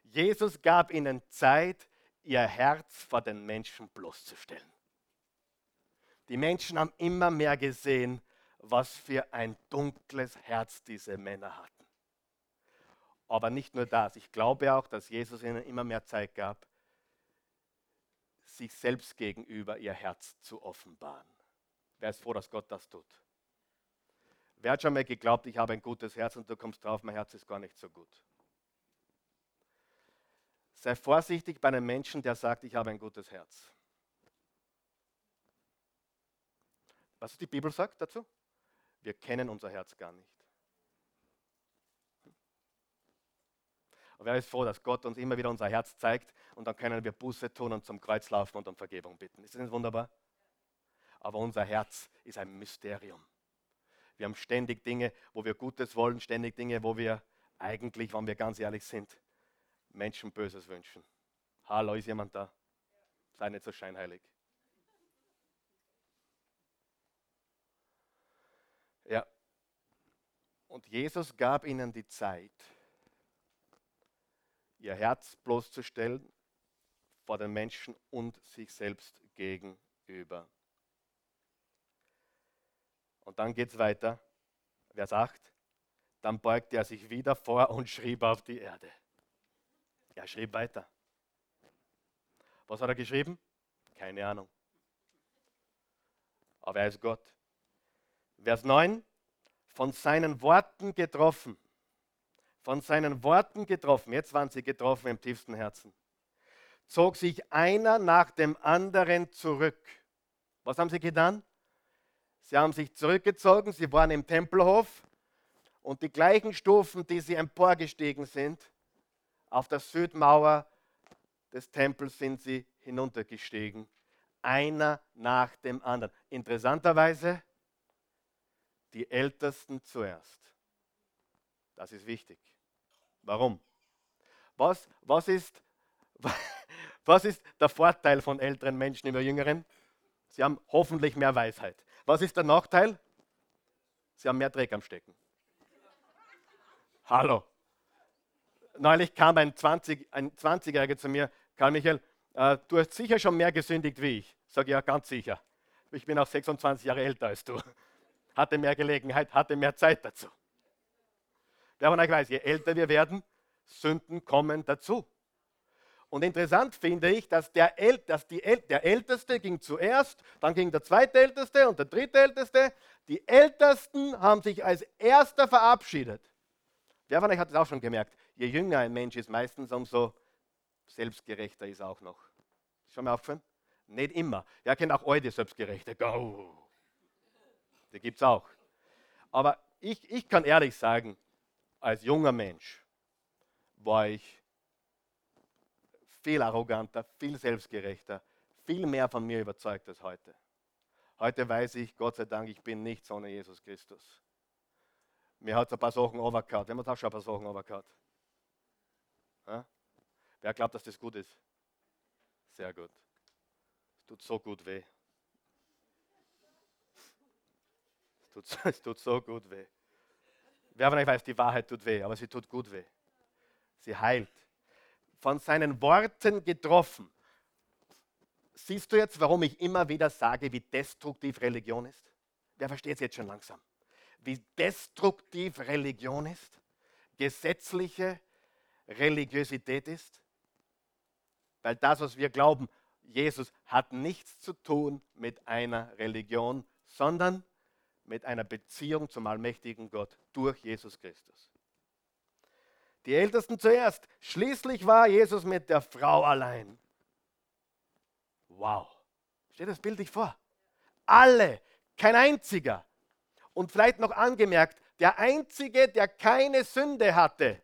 Jesus gab ihnen Zeit, ihr Herz vor den Menschen bloßzustellen. Die Menschen haben immer mehr gesehen, was für ein dunkles Herz diese Männer hatten. Aber nicht nur das, ich glaube auch, dass Jesus ihnen immer mehr Zeit gab, sich selbst gegenüber ihr Herz zu offenbaren. Wer ist froh, dass Gott das tut? Wer hat schon mal geglaubt, ich habe ein gutes Herz und du kommst drauf, mein Herz ist gar nicht so gut? Sei vorsichtig bei einem Menschen, der sagt, ich habe ein gutes Herz. Was die Bibel sagt dazu? Wir kennen unser Herz gar nicht. Und wer ist froh, dass Gott uns immer wieder unser Herz zeigt und dann können wir Buße tun und zum Kreuz laufen und um Vergebung bitten. Ist das nicht wunderbar? Aber unser Herz ist ein Mysterium. Wir haben ständig Dinge, wo wir Gutes wollen, ständig Dinge, wo wir eigentlich, wenn wir ganz ehrlich sind, Menschen Böses wünschen. Hallo, ist jemand da? Sei nicht so scheinheilig. Ja. Und Jesus gab ihnen die Zeit, ihr Herz bloßzustellen vor den Menschen und sich selbst gegenüber. Und dann geht es weiter, Vers 8. Dann beugte er sich wieder vor und schrieb auf die Erde. Er schrieb weiter. Was hat er geschrieben? Keine Ahnung. Aber er ist Gott. Vers 9. Von seinen Worten getroffen. Von seinen Worten getroffen. Jetzt waren sie getroffen im tiefsten Herzen. Zog sich einer nach dem anderen zurück. Was haben sie getan? Sie haben sich zurückgezogen, sie waren im Tempelhof und die gleichen Stufen, die sie emporgestiegen sind, auf der Südmauer des Tempels sind sie hinuntergestiegen. Einer nach dem anderen. Interessanterweise die Ältesten zuerst. Das ist wichtig. Warum? Was, was, ist, was ist der Vorteil von älteren Menschen über jüngeren? Sie haben hoffentlich mehr Weisheit. Was ist der Nachteil? Sie haben mehr Dreck am Stecken. Hallo. Neulich kam ein, 20, ein 20-Jähriger zu mir, Karl Michael, äh, du hast sicher schon mehr gesündigt wie ich. Sage ja, ganz sicher. Ich bin auch 26 Jahre älter als du. Hatte mehr Gelegenheit, hatte mehr Zeit dazu. Wer von euch weiß, je älter wir werden, Sünden kommen dazu. Und interessant finde ich, dass, der, El dass El der Älteste ging zuerst, dann ging der zweite Älteste und der dritte Älteste. Die Ältesten haben sich als erster verabschiedet. Wer von euch hat es auch schon gemerkt? Je jünger ein Mensch ist, meistens umso selbstgerechter ist er auch noch. Schon mal aufgefallen? Nicht immer. Ja, kennt auch alte Selbstgerechte. Go. Die gibt es auch. Aber ich, ich kann ehrlich sagen, als junger Mensch war ich viel arroganter, viel selbstgerechter, viel mehr von mir überzeugt als heute. Heute weiß ich, Gott sei Dank, ich bin nichts ohne Jesus Christus. Mir hat es ein paar Sachen overcut. Wer hat auch schon ein paar Sachen overcut? Ja? Wer glaubt, dass das gut ist? Sehr gut. Es tut so gut weh. Es tut, es tut so gut weh. Wer von euch weiß, die Wahrheit tut weh, aber sie tut gut weh. Sie heilt von seinen Worten getroffen. Siehst du jetzt, warum ich immer wieder sage, wie destruktiv Religion ist? Wer versteht es jetzt schon langsam? Wie destruktiv Religion ist? Gesetzliche Religiosität ist? Weil das, was wir glauben, Jesus hat nichts zu tun mit einer Religion, sondern mit einer Beziehung zum allmächtigen Gott durch Jesus Christus. Die Ältesten zuerst. Schließlich war Jesus mit der Frau allein. Wow. Steht das Bild dich vor? Alle, kein einziger. Und vielleicht noch angemerkt, der einzige, der keine Sünde hatte,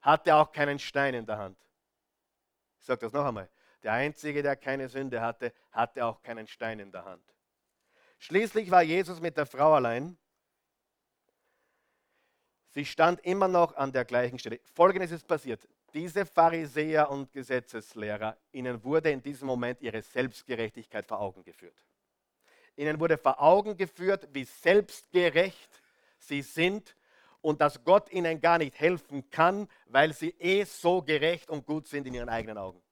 hatte auch keinen Stein in der Hand. Ich sage das noch einmal. der Einzige, der keine Sünde hatte, hatte auch keinen Stein in der Hand. Schließlich war Jesus mit der Frau allein. Sie stand immer noch an der gleichen Stelle. Folgendes ist passiert. Diese Pharisäer und Gesetzeslehrer, ihnen wurde in diesem Moment ihre Selbstgerechtigkeit vor Augen geführt. Ihnen wurde vor Augen geführt, wie selbstgerecht sie sind und dass Gott ihnen gar nicht helfen kann, weil sie eh so gerecht und gut sind in ihren eigenen Augen.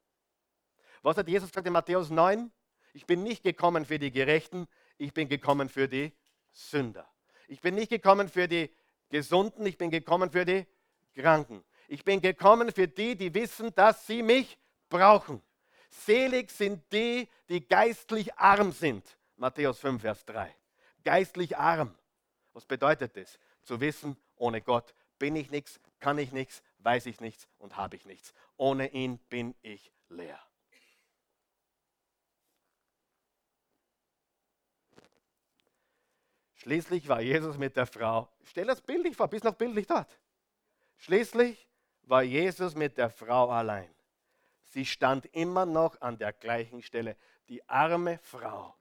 Was hat Jesus gesagt in Matthäus 9? Ich bin nicht gekommen für die Gerechten, ich bin gekommen für die Sünder. Ich bin nicht gekommen für die Gesunden, ich bin gekommen für die Kranken. Ich bin gekommen für die, die wissen, dass sie mich brauchen. Selig sind die, die geistlich arm sind. Matthäus 5, Vers 3. Geistlich arm. Was bedeutet das? Zu wissen, ohne Gott bin ich nichts, kann ich nichts, weiß ich nichts und habe ich nichts. Ohne ihn bin ich leer. Schließlich war Jesus mit der Frau, stell das bildlich vor, bist noch bildlich dort. Schließlich war Jesus mit der Frau allein. Sie stand immer noch an der gleichen Stelle. Die arme Frau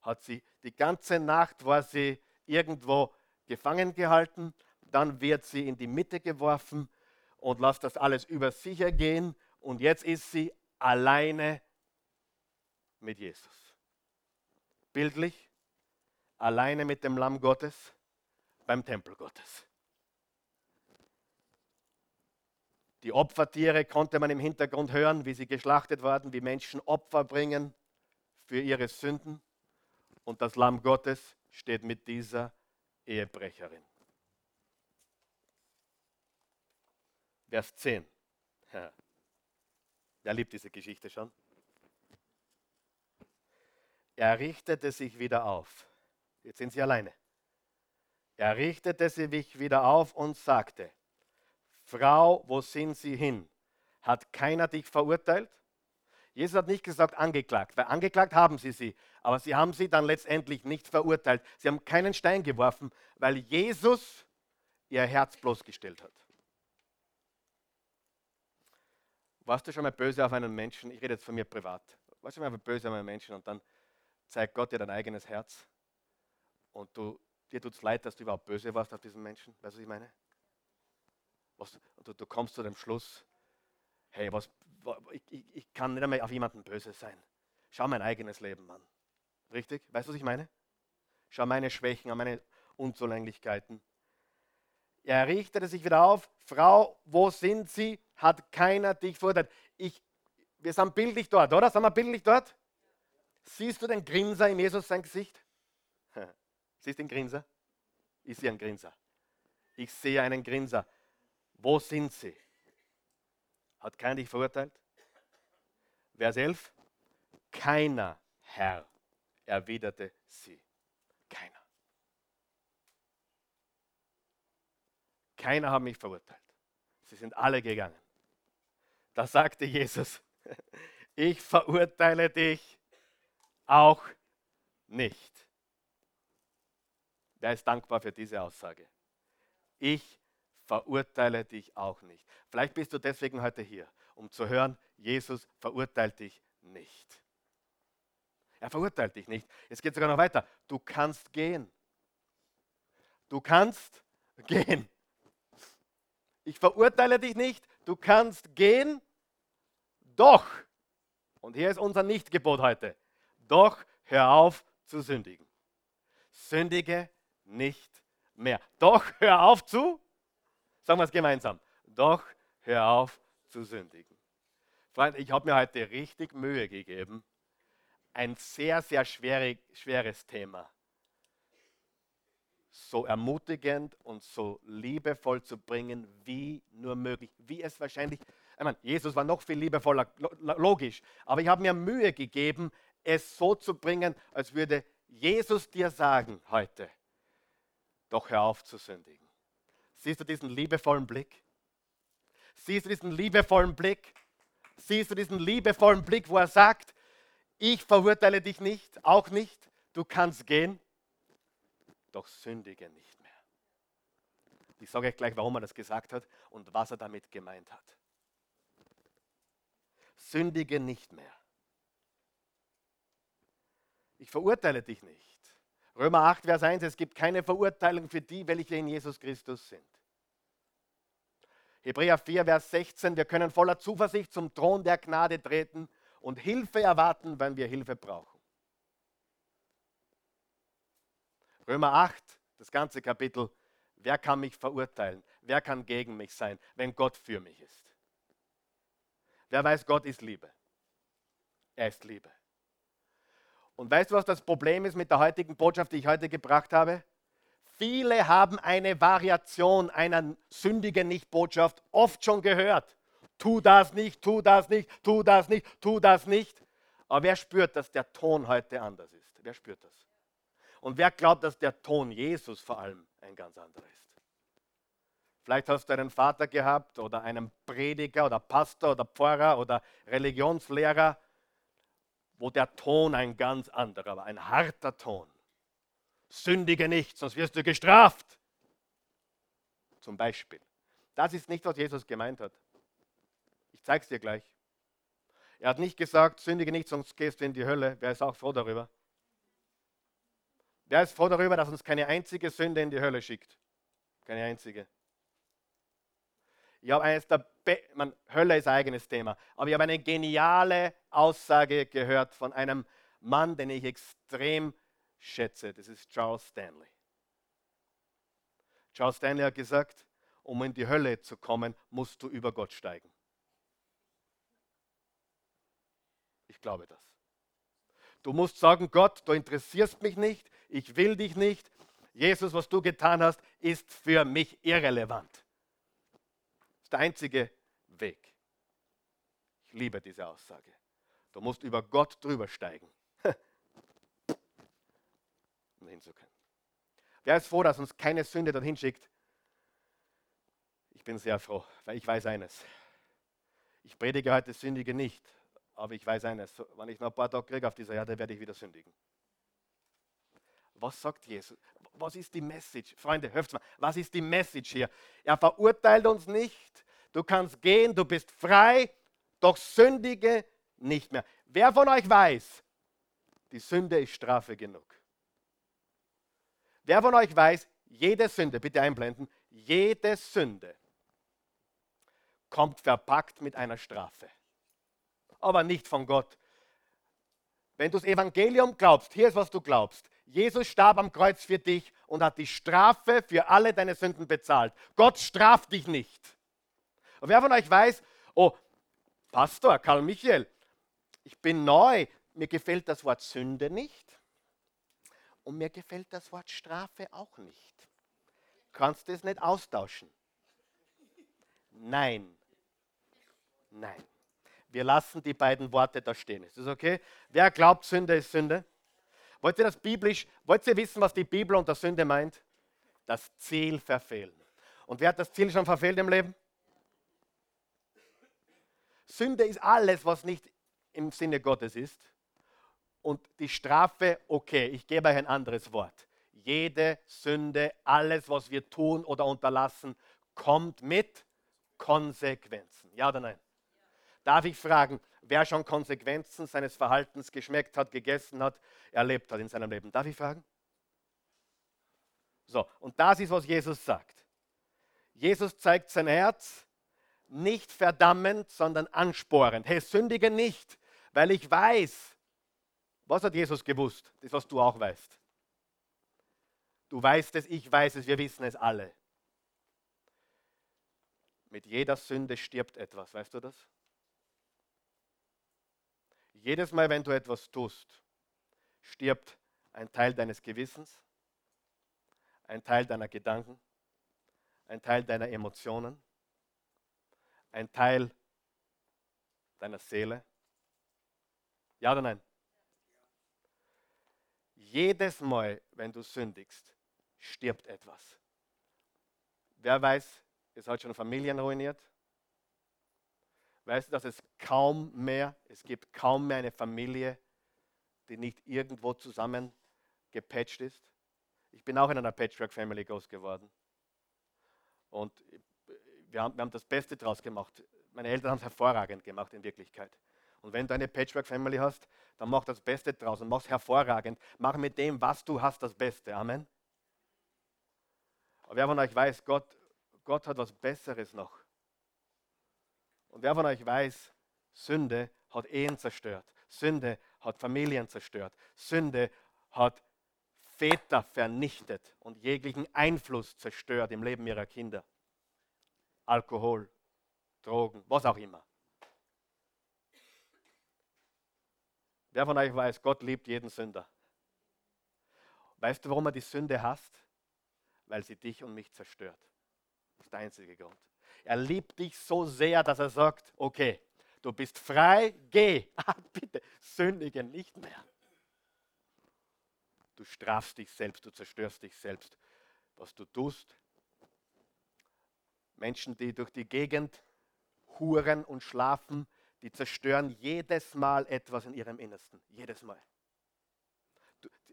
hat sie, die ganze Nacht war sie irgendwo gefangen gehalten, dann wird sie in die Mitte geworfen und lässt das alles über sich ergehen und jetzt ist sie alleine mit Jesus. Bildlich alleine mit dem Lamm Gottes beim Tempel Gottes. Die Opfertiere konnte man im Hintergrund hören, wie sie geschlachtet wurden, wie Menschen Opfer bringen für ihre Sünden. Und das Lamm Gottes steht mit dieser Ehebrecherin. Vers 10. Wer liebt diese Geschichte schon? Er richtete sich wieder auf Jetzt sind sie alleine. Er richtete sich wieder auf und sagte, Frau, wo sind Sie hin? Hat keiner dich verurteilt? Jesus hat nicht gesagt angeklagt, weil angeklagt haben sie sie, aber sie haben sie dann letztendlich nicht verurteilt. Sie haben keinen Stein geworfen, weil Jesus ihr Herz bloßgestellt hat. Warst du schon mal böse auf einen Menschen? Ich rede jetzt von mir privat. Warst du schon mal böse auf einen Menschen und dann zeigt Gott dir dein eigenes Herz? Und du, dir tut es leid, dass du überhaupt böse warst auf diesen Menschen. Weißt du, was ich meine? Was, du, du, kommst zu dem Schluss, hey, was, ich, ich, ich kann nicht einmal auf jemanden böse sein. Schau mein eigenes Leben an. Richtig? Weißt du, was ich meine? Schau meine Schwächen an, meine Unzulänglichkeiten. Er richtete sich wieder auf. Frau, wo sind Sie? Hat keiner dich verurteilt. Ich, wir sind bildlich dort, oder? Sind wir bildlich dort? Siehst du den Grinser in Jesus sein Gesicht? Siehst du den Grinser? Ich sehe einen Grinser. Ich sehe einen Grinser. Wo sind sie? Hat keiner dich verurteilt? Vers 11. Keiner, Herr, erwiderte sie. Keiner. Keiner hat mich verurteilt. Sie sind alle gegangen. Da sagte Jesus, ich verurteile dich auch nicht. Wer ist dankbar für diese Aussage? Ich verurteile dich auch nicht. Vielleicht bist du deswegen heute hier, um zu hören, Jesus verurteilt dich nicht. Er verurteilt dich nicht. Es geht sogar noch weiter. Du kannst gehen. Du kannst gehen. Ich verurteile dich nicht. Du kannst gehen. Doch. Und hier ist unser Nichtgebot heute. Doch hör auf zu sündigen. Sündige nicht mehr. Doch hör auf zu, sagen wir es gemeinsam, doch hör auf zu sündigen. Freunde, ich habe mir heute richtig Mühe gegeben. Ein sehr, sehr schwere, schweres Thema. So ermutigend und so liebevoll zu bringen, wie nur möglich. Wie es wahrscheinlich, ich meine, Jesus war noch viel liebevoller, logisch. Aber ich habe mir Mühe gegeben, es so zu bringen, als würde Jesus dir sagen heute, doch hör auf zu sündigen. Siehst du diesen liebevollen Blick? Siehst du diesen liebevollen Blick? Siehst du diesen liebevollen Blick, wo er sagt, ich verurteile dich nicht, auch nicht, du kannst gehen, doch sündige nicht mehr. Ich sage euch gleich, warum er das gesagt hat und was er damit gemeint hat. sündige nicht mehr. Ich verurteile dich nicht. Römer 8, Vers 1, es gibt keine Verurteilung für die, welche in Jesus Christus sind. Hebräer 4, Vers 16, wir können voller Zuversicht zum Thron der Gnade treten und Hilfe erwarten, wenn wir Hilfe brauchen. Römer 8, das ganze Kapitel, wer kann mich verurteilen? Wer kann gegen mich sein, wenn Gott für mich ist? Wer weiß, Gott ist Liebe. Er ist Liebe. Und weißt du, was das Problem ist mit der heutigen Botschaft, die ich heute gebracht habe? Viele haben eine Variation einer sündigen Nicht-Botschaft oft schon gehört. Tu das nicht, tu das nicht, tu das nicht, tu das nicht. Aber wer spürt, dass der Ton heute anders ist? Wer spürt das? Und wer glaubt, dass der Ton Jesus vor allem ein ganz anderer ist? Vielleicht hast du einen Vater gehabt oder einen Prediger oder Pastor oder Pfarrer oder Religionslehrer, wo der Ton ein ganz anderer war, ein harter Ton. Sündige nicht, sonst wirst du gestraft. Zum Beispiel. Das ist nicht, was Jesus gemeint hat. Ich zeige es dir gleich. Er hat nicht gesagt, sündige nicht, sonst gehst du in die Hölle. Wer ist auch froh darüber? Wer ist froh darüber, dass uns keine einzige Sünde in die Hölle schickt? Keine einzige. Ich habe eines der Be man, Hölle ist ein eigenes Thema, aber ich habe eine geniale Aussage gehört von einem Mann, den ich extrem schätze. Das ist Charles Stanley. Charles Stanley hat gesagt, um in die Hölle zu kommen, musst du über Gott steigen. Ich glaube das. Du musst sagen, Gott, du interessierst mich nicht, ich will dich nicht. Jesus, was du getan hast, ist für mich irrelevant ist der einzige Weg. Ich liebe diese Aussage. Du musst über Gott drüber steigen, um hinzukommen. Wer ist froh, dass uns keine Sünde dorthin schickt? Ich bin sehr froh, weil ich weiß eines. Ich predige heute Sündige nicht, aber ich weiß eines. Wenn ich noch ein paar Tage kriege auf dieser Erde, werde ich wieder sündigen. Was sagt Jesus? Was ist die Message? Freunde, hört mal, was ist die Message hier? Er verurteilt uns nicht. Du kannst gehen, du bist frei, doch sündige nicht mehr. Wer von euch weiß, die Sünde ist Strafe genug? Wer von euch weiß, jede Sünde, bitte einblenden, jede Sünde kommt verpackt mit einer Strafe. Aber nicht von Gott. Wenn du das Evangelium glaubst, hier ist, was du glaubst. Jesus starb am Kreuz für dich und hat die Strafe für alle deine Sünden bezahlt. Gott straft dich nicht. Und wer von euch weiß, oh, Pastor Karl Michael, ich bin neu, mir gefällt das Wort Sünde nicht und mir gefällt das Wort Strafe auch nicht. Kannst du es nicht austauschen? Nein. Nein. Wir lassen die beiden Worte da stehen. Ist das okay? Wer glaubt, Sünde ist Sünde? Wollt ihr das biblisch, wollt ihr wissen, was die Bibel unter Sünde meint? Das Ziel verfehlen. Und wer hat das Ziel schon verfehlt im Leben? Sünde ist alles, was nicht im Sinne Gottes ist. Und die Strafe, okay, ich gebe euch ein anderes Wort. Jede Sünde, alles, was wir tun oder unterlassen, kommt mit Konsequenzen. Ja oder nein? Darf ich fragen, wer schon Konsequenzen seines Verhaltens geschmeckt hat, gegessen hat, erlebt hat in seinem Leben? Darf ich fragen? So, und das ist, was Jesus sagt. Jesus zeigt sein Herz, nicht verdammend, sondern ansporend. Hey, sündige nicht, weil ich weiß, was hat Jesus gewusst? Das, was du auch weißt. Du weißt es, ich weiß es, wir wissen es alle. Mit jeder Sünde stirbt etwas, weißt du das? Jedes Mal, wenn du etwas tust, stirbt ein Teil deines Gewissens, ein Teil deiner Gedanken, ein Teil deiner Emotionen, ein Teil deiner Seele? Ja oder nein? Jedes Mal, wenn du sündigst, stirbt etwas. Wer weiß, es hat schon Familien ruiniert? Weißt du, dass es kaum mehr, es gibt kaum mehr eine Familie, die nicht irgendwo zusammen gepatcht ist? Ich bin auch in einer Patchwork-Family groß geworden. Und wir haben, wir haben das Beste draus gemacht. meine Eltern haben es hervorragend gemacht in Wirklichkeit. Und wenn du eine Patchwork-Family hast, dann mach das Beste draus und mach es hervorragend. Mach mit dem, was du hast, das Beste. Amen. Aber wer von euch weiß, Gott, Gott hat was Besseres noch. Und wer von euch weiß, Sünde hat Ehen zerstört. Sünde hat Familien zerstört. Sünde hat Väter vernichtet und jeglichen Einfluss zerstört im Leben ihrer Kinder. Alkohol, Drogen, was auch immer. Wer von euch weiß, Gott liebt jeden Sünder. Weißt du, warum er die Sünde hasst? Weil sie dich und mich zerstört. Das ist der einzige Grund. Er liebt dich so sehr, dass er sagt, okay, du bist frei, geh. Ah, bitte, sündige nicht mehr. Du strafst dich selbst, du zerstörst dich selbst. Was du tust, Menschen, die durch die Gegend huren und schlafen, die zerstören jedes Mal etwas in ihrem Innersten. Jedes Mal.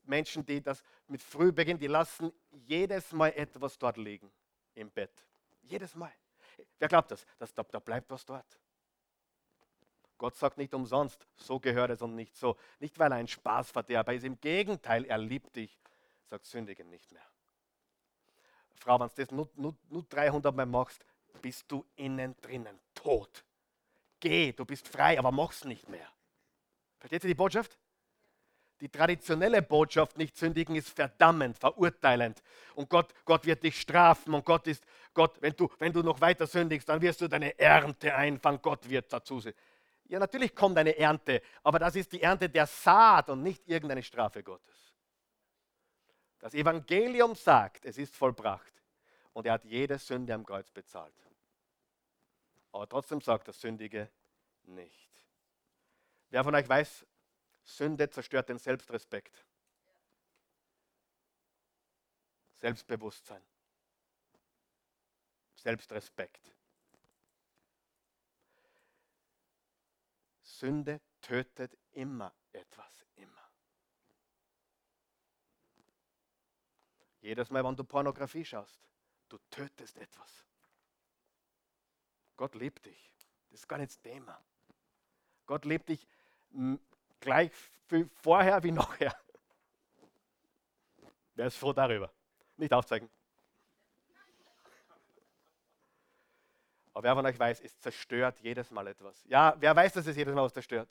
Menschen, die das mit früh beginnen, die lassen jedes Mal etwas dort liegen im Bett. Jedes Mal. Wer glaubt das? das da, da bleibt was dort. Gott sagt nicht umsonst, so gehört es und nicht so. Nicht, weil er ein Spaßverderber ist, im Gegenteil, er liebt dich. Sagt, sündigen nicht mehr. Frau, wenn du das nur, nur, nur 300 Mal machst, bist du innen drinnen tot. Geh, du bist frei, aber mach's nicht mehr. Versteht ihr die Botschaft? Die traditionelle Botschaft, nicht sündigen, ist verdammend, verurteilend. Und Gott, Gott wird dich strafen. Und Gott ist, Gott, wenn du, wenn du noch weiter sündigst, dann wirst du deine Ernte einfangen. Gott wird dazu sehen. Ja, natürlich kommt eine Ernte, aber das ist die Ernte der Saat und nicht irgendeine Strafe Gottes. Das Evangelium sagt, es ist vollbracht. Und er hat jede Sünde am Kreuz bezahlt. Aber trotzdem sagt er, sündige nicht. Wer von euch weiß, Sünde zerstört den Selbstrespekt. Selbstbewusstsein. Selbstrespekt. Sünde tötet immer etwas, immer. Jedes Mal, wenn du Pornografie schaust, du tötest etwas. Gott liebt dich. Das ist gar nicht das Thema. Gott liebt dich gleich viel vorher wie nachher. Wer ist froh darüber? Nicht aufzeigen. Aber wer von euch weiß, es zerstört jedes Mal etwas. Ja, wer weiß, dass es jedes Mal was zerstört?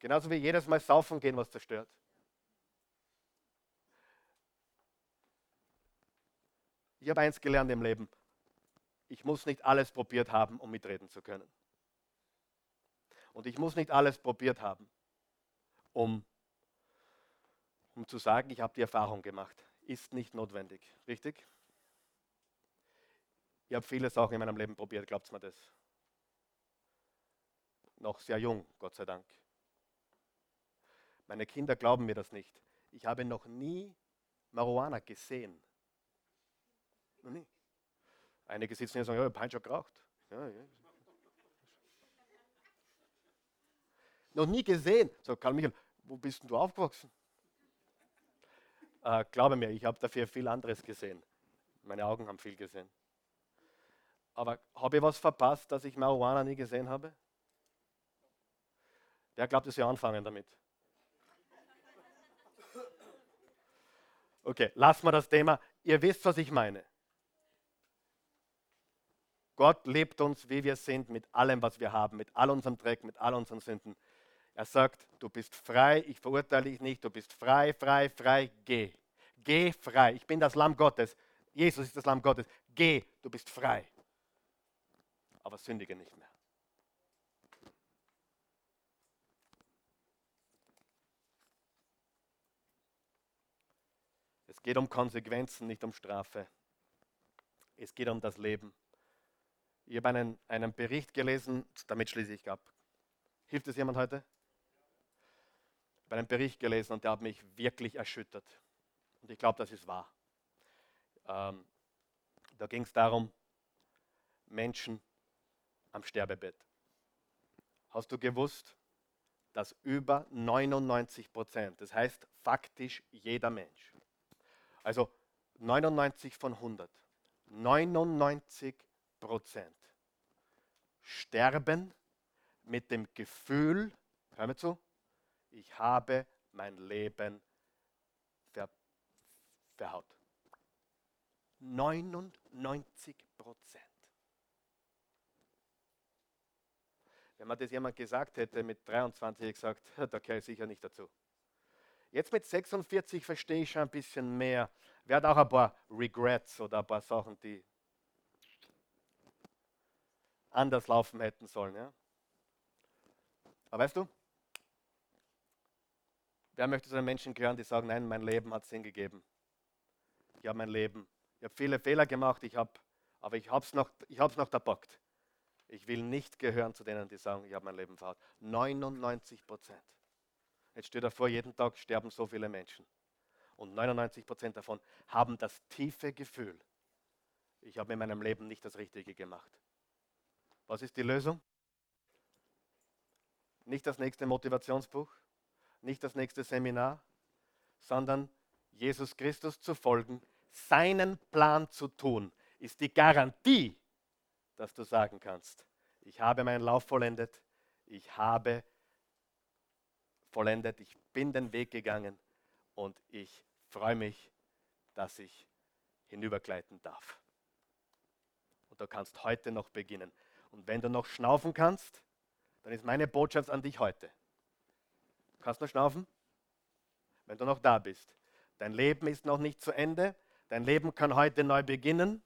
Genauso wie jedes Mal saufen gehen was zerstört. Ich habe eins gelernt im Leben. Ich muss nicht alles probiert haben, um mitreden zu können. Und ich muss nicht alles probiert haben, um, um zu sagen, ich habe die Erfahrung gemacht. Ist nicht notwendig. Richtig? Ich habe vieles auch in meinem Leben probiert, glaubt mir das. Noch sehr jung, Gott sei Dank. Meine Kinder glauben mir das nicht. Ich habe noch nie Marihuana gesehen. Noch nie. Einige sitzen hier und sagen, ja, ich habe schon geraucht. Ja, ja. Noch nie gesehen. So, Karl Michael, wo bist denn du aufgewachsen? Äh, glaube mir, ich habe dafür viel anderes gesehen. Meine Augen haben viel gesehen. Aber habe ich was verpasst, dass ich Marihuana nie gesehen habe? Wer glaubt, dass wir anfangen damit? Okay, lassen wir das Thema. Ihr wisst, was ich meine. Gott liebt uns, wie wir sind, mit allem, was wir haben, mit all unserem Dreck, mit all unseren Sünden. Er sagt, du bist frei, ich verurteile dich nicht, du bist frei, frei, frei, geh. Geh frei. Ich bin das Lamm Gottes. Jesus ist das Lamm Gottes. Geh, du bist frei. Aber sündige nicht mehr. Es geht um Konsequenzen, nicht um Strafe. Es geht um das Leben. Ich habe einen, einen Bericht gelesen, damit schließe ich ab. Hilft es jemand heute? Habe einen Bericht gelesen und der hat mich wirklich erschüttert. Und ich glaube, das ist wahr. Ähm, da ging es darum, Menschen am Sterbebett. Hast du gewusst, dass über 99 Prozent, das heißt faktisch jeder Mensch, also 99 von 100, 99 Prozent sterben mit dem Gefühl, hör mir zu, ich habe mein Leben ver, verhaut. 99 Prozent. Wenn man das jemand gesagt hätte mit 23, hätte ich gesagt, da gehöre ich sicher nicht dazu. Jetzt mit 46 verstehe ich schon ein bisschen mehr. Wer hat auch ein paar Regrets oder ein paar Sachen, die anders laufen hätten sollen. Ja? Aber weißt du, wer möchte zu den Menschen gehören, die sagen, nein, mein Leben hat Sinn gegeben. Ich habe mein Leben, ich habe viele Fehler gemacht, ich hab, aber ich habe es noch, noch verbockt. Ich will nicht gehören zu denen, die sagen, ich habe mein Leben verhaut. 99 Prozent. Jetzt steht davor, jeden Tag sterben so viele Menschen. Und 99 Prozent davon haben das tiefe Gefühl, ich habe in meinem Leben nicht das Richtige gemacht. Was ist die Lösung? Nicht das nächste Motivationsbuch, nicht das nächste Seminar, sondern Jesus Christus zu folgen, seinen Plan zu tun, ist die Garantie, dass du sagen kannst, ich habe meinen Lauf vollendet, ich habe vollendet, ich bin den Weg gegangen und ich freue mich, dass ich hinübergleiten darf. Und du kannst heute noch beginnen. Und wenn du noch schnaufen kannst, dann ist meine Botschaft an dich heute. Kannst du schnaufen? Wenn du noch da bist. Dein Leben ist noch nicht zu Ende. Dein Leben kann heute neu beginnen.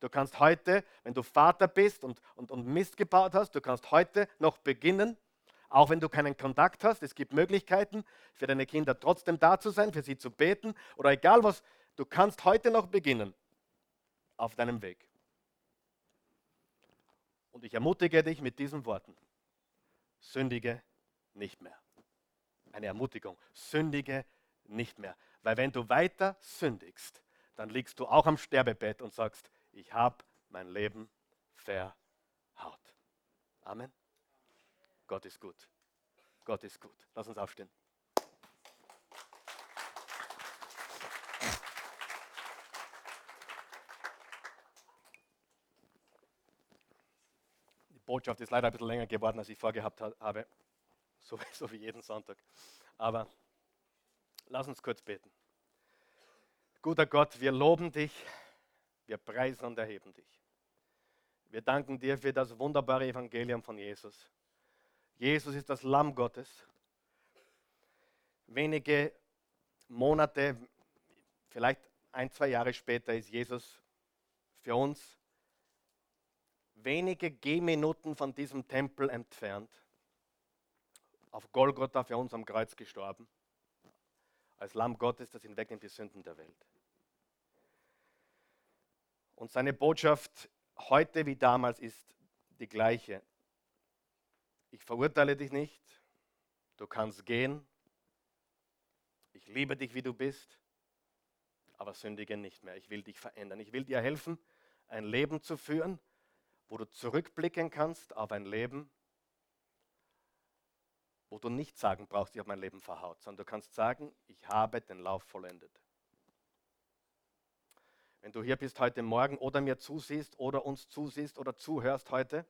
Du kannst heute, wenn du Vater bist und, und, und Mist gebaut hast, du kannst heute noch beginnen auch wenn du keinen Kontakt hast, es gibt Möglichkeiten für deine Kinder trotzdem da zu sein, für sie zu beten oder egal was, du kannst heute noch beginnen auf deinem Weg. Und ich ermutige dich mit diesen Worten. Sündige nicht mehr. Eine Ermutigung. Sündige nicht mehr. Weil wenn du weiter sündigst, dann liegst du auch am Sterbebett und sagst, ich habe mein Leben verhaut. Amen. Gott ist gut. Gott ist gut. Lass uns aufstehen. Die Botschaft ist leider ein bisschen länger geworden, als ich vorgehabt habe. So, so wie jeden Sonntag. Aber lass uns kurz beten. Guter Gott, wir loben dich, wir preisen und erheben dich. Wir danken dir für das wunderbare Evangelium von Jesus. Jesus ist das Lamm Gottes. Wenige Monate, vielleicht ein, zwei Jahre später ist Jesus für uns wenige Gehminuten von diesem Tempel entfernt, auf Golgotha für uns am Kreuz gestorben, als Lamm Gottes, das hinwegnimmt die Sünden der Welt. Und seine Botschaft heute wie damals ist die gleiche ich verurteile dich nicht, du kannst gehen, ich liebe dich, wie du bist, aber sündige nicht mehr. Ich will dich verändern. Ich will dir helfen, ein Leben zu führen, wo du zurückblicken kannst auf ein Leben, wo du nicht sagen brauchst, ich habe mein Leben verhaut, sondern du kannst sagen, ich habe den Lauf vollendet. Wenn du hier bist heute Morgen oder mir zusiehst oder uns zusiehst oder zuhörst heute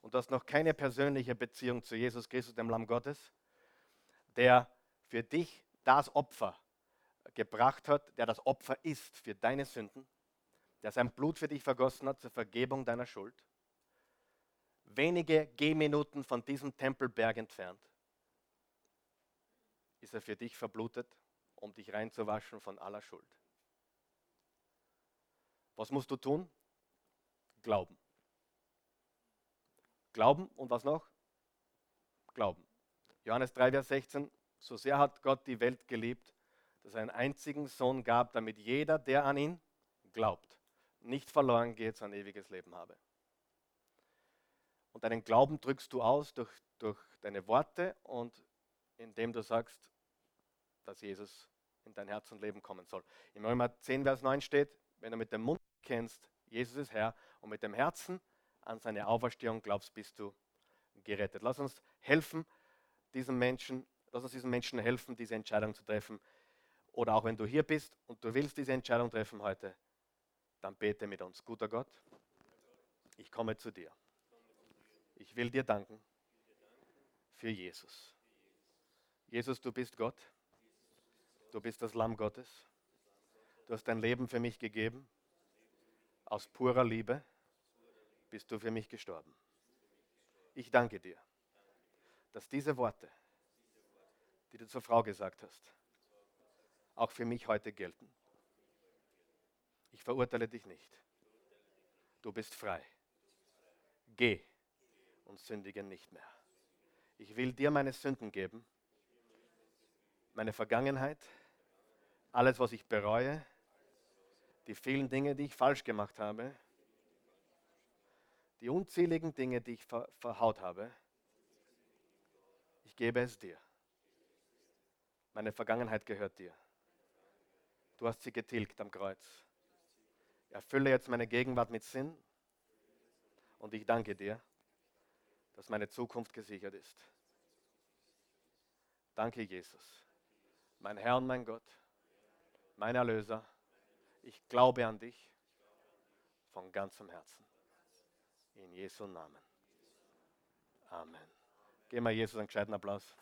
und du hast noch keine persönliche Beziehung zu Jesus Christus, dem Lamm Gottes, der für dich das Opfer gebracht hat, der das Opfer ist für deine Sünden, der sein Blut für dich vergossen hat zur Vergebung deiner Schuld, wenige Gehminuten von diesem Tempelberg entfernt, ist er für dich verblutet, um dich reinzuwaschen von aller Schuld. Was musst du tun? Glauben. Glauben und was noch? Glauben. Johannes 3, Vers 16. So sehr hat Gott die Welt geliebt, dass er einen einzigen Sohn gab, damit jeder, der an ihn glaubt, nicht verloren geht, sein ewiges Leben habe. Und deinen Glauben drückst du aus durch, durch deine Worte und indem du sagst, dass Jesus in dein Herz und Leben kommen soll. Im Römer 10, Vers 9 steht, wenn du mit dem Mund kennst, Jesus ist Herr, und mit dem Herzen an seine Auferstehung glaubst, bist du gerettet. Lass uns helfen, diesen Menschen, lass uns diesen Menschen helfen, diese Entscheidung zu treffen. Oder auch wenn du hier bist und du willst diese Entscheidung treffen heute, dann bete mit uns. Guter Gott, ich komme zu dir. Ich will dir danken für Jesus. Jesus, du bist Gott. Du bist das Lamm Gottes. Du hast dein Leben für mich gegeben. Aus purer Liebe bist du für mich gestorben. Ich danke dir, dass diese Worte, die du zur Frau gesagt hast, auch für mich heute gelten. Ich verurteile dich nicht. Du bist frei. Geh und sündige nicht mehr. Ich will dir meine Sünden geben, meine Vergangenheit, alles, was ich bereue, die vielen Dinge, die ich falsch gemacht habe, die unzähligen Dinge, die ich ver verhaut habe. Ich gebe es dir. Meine Vergangenheit gehört dir. Du hast sie getilgt am Kreuz. Erfülle jetzt meine Gegenwart mit Sinn und ich danke dir, dass meine Zukunft gesichert ist. Danke, Jesus, mein Herr und mein Gott, mein Erlöser. Ich glaube an dich von ganzem Herzen. In Jesu Namen. Amen. Geben wir Jesus einen gescheiten Applaus.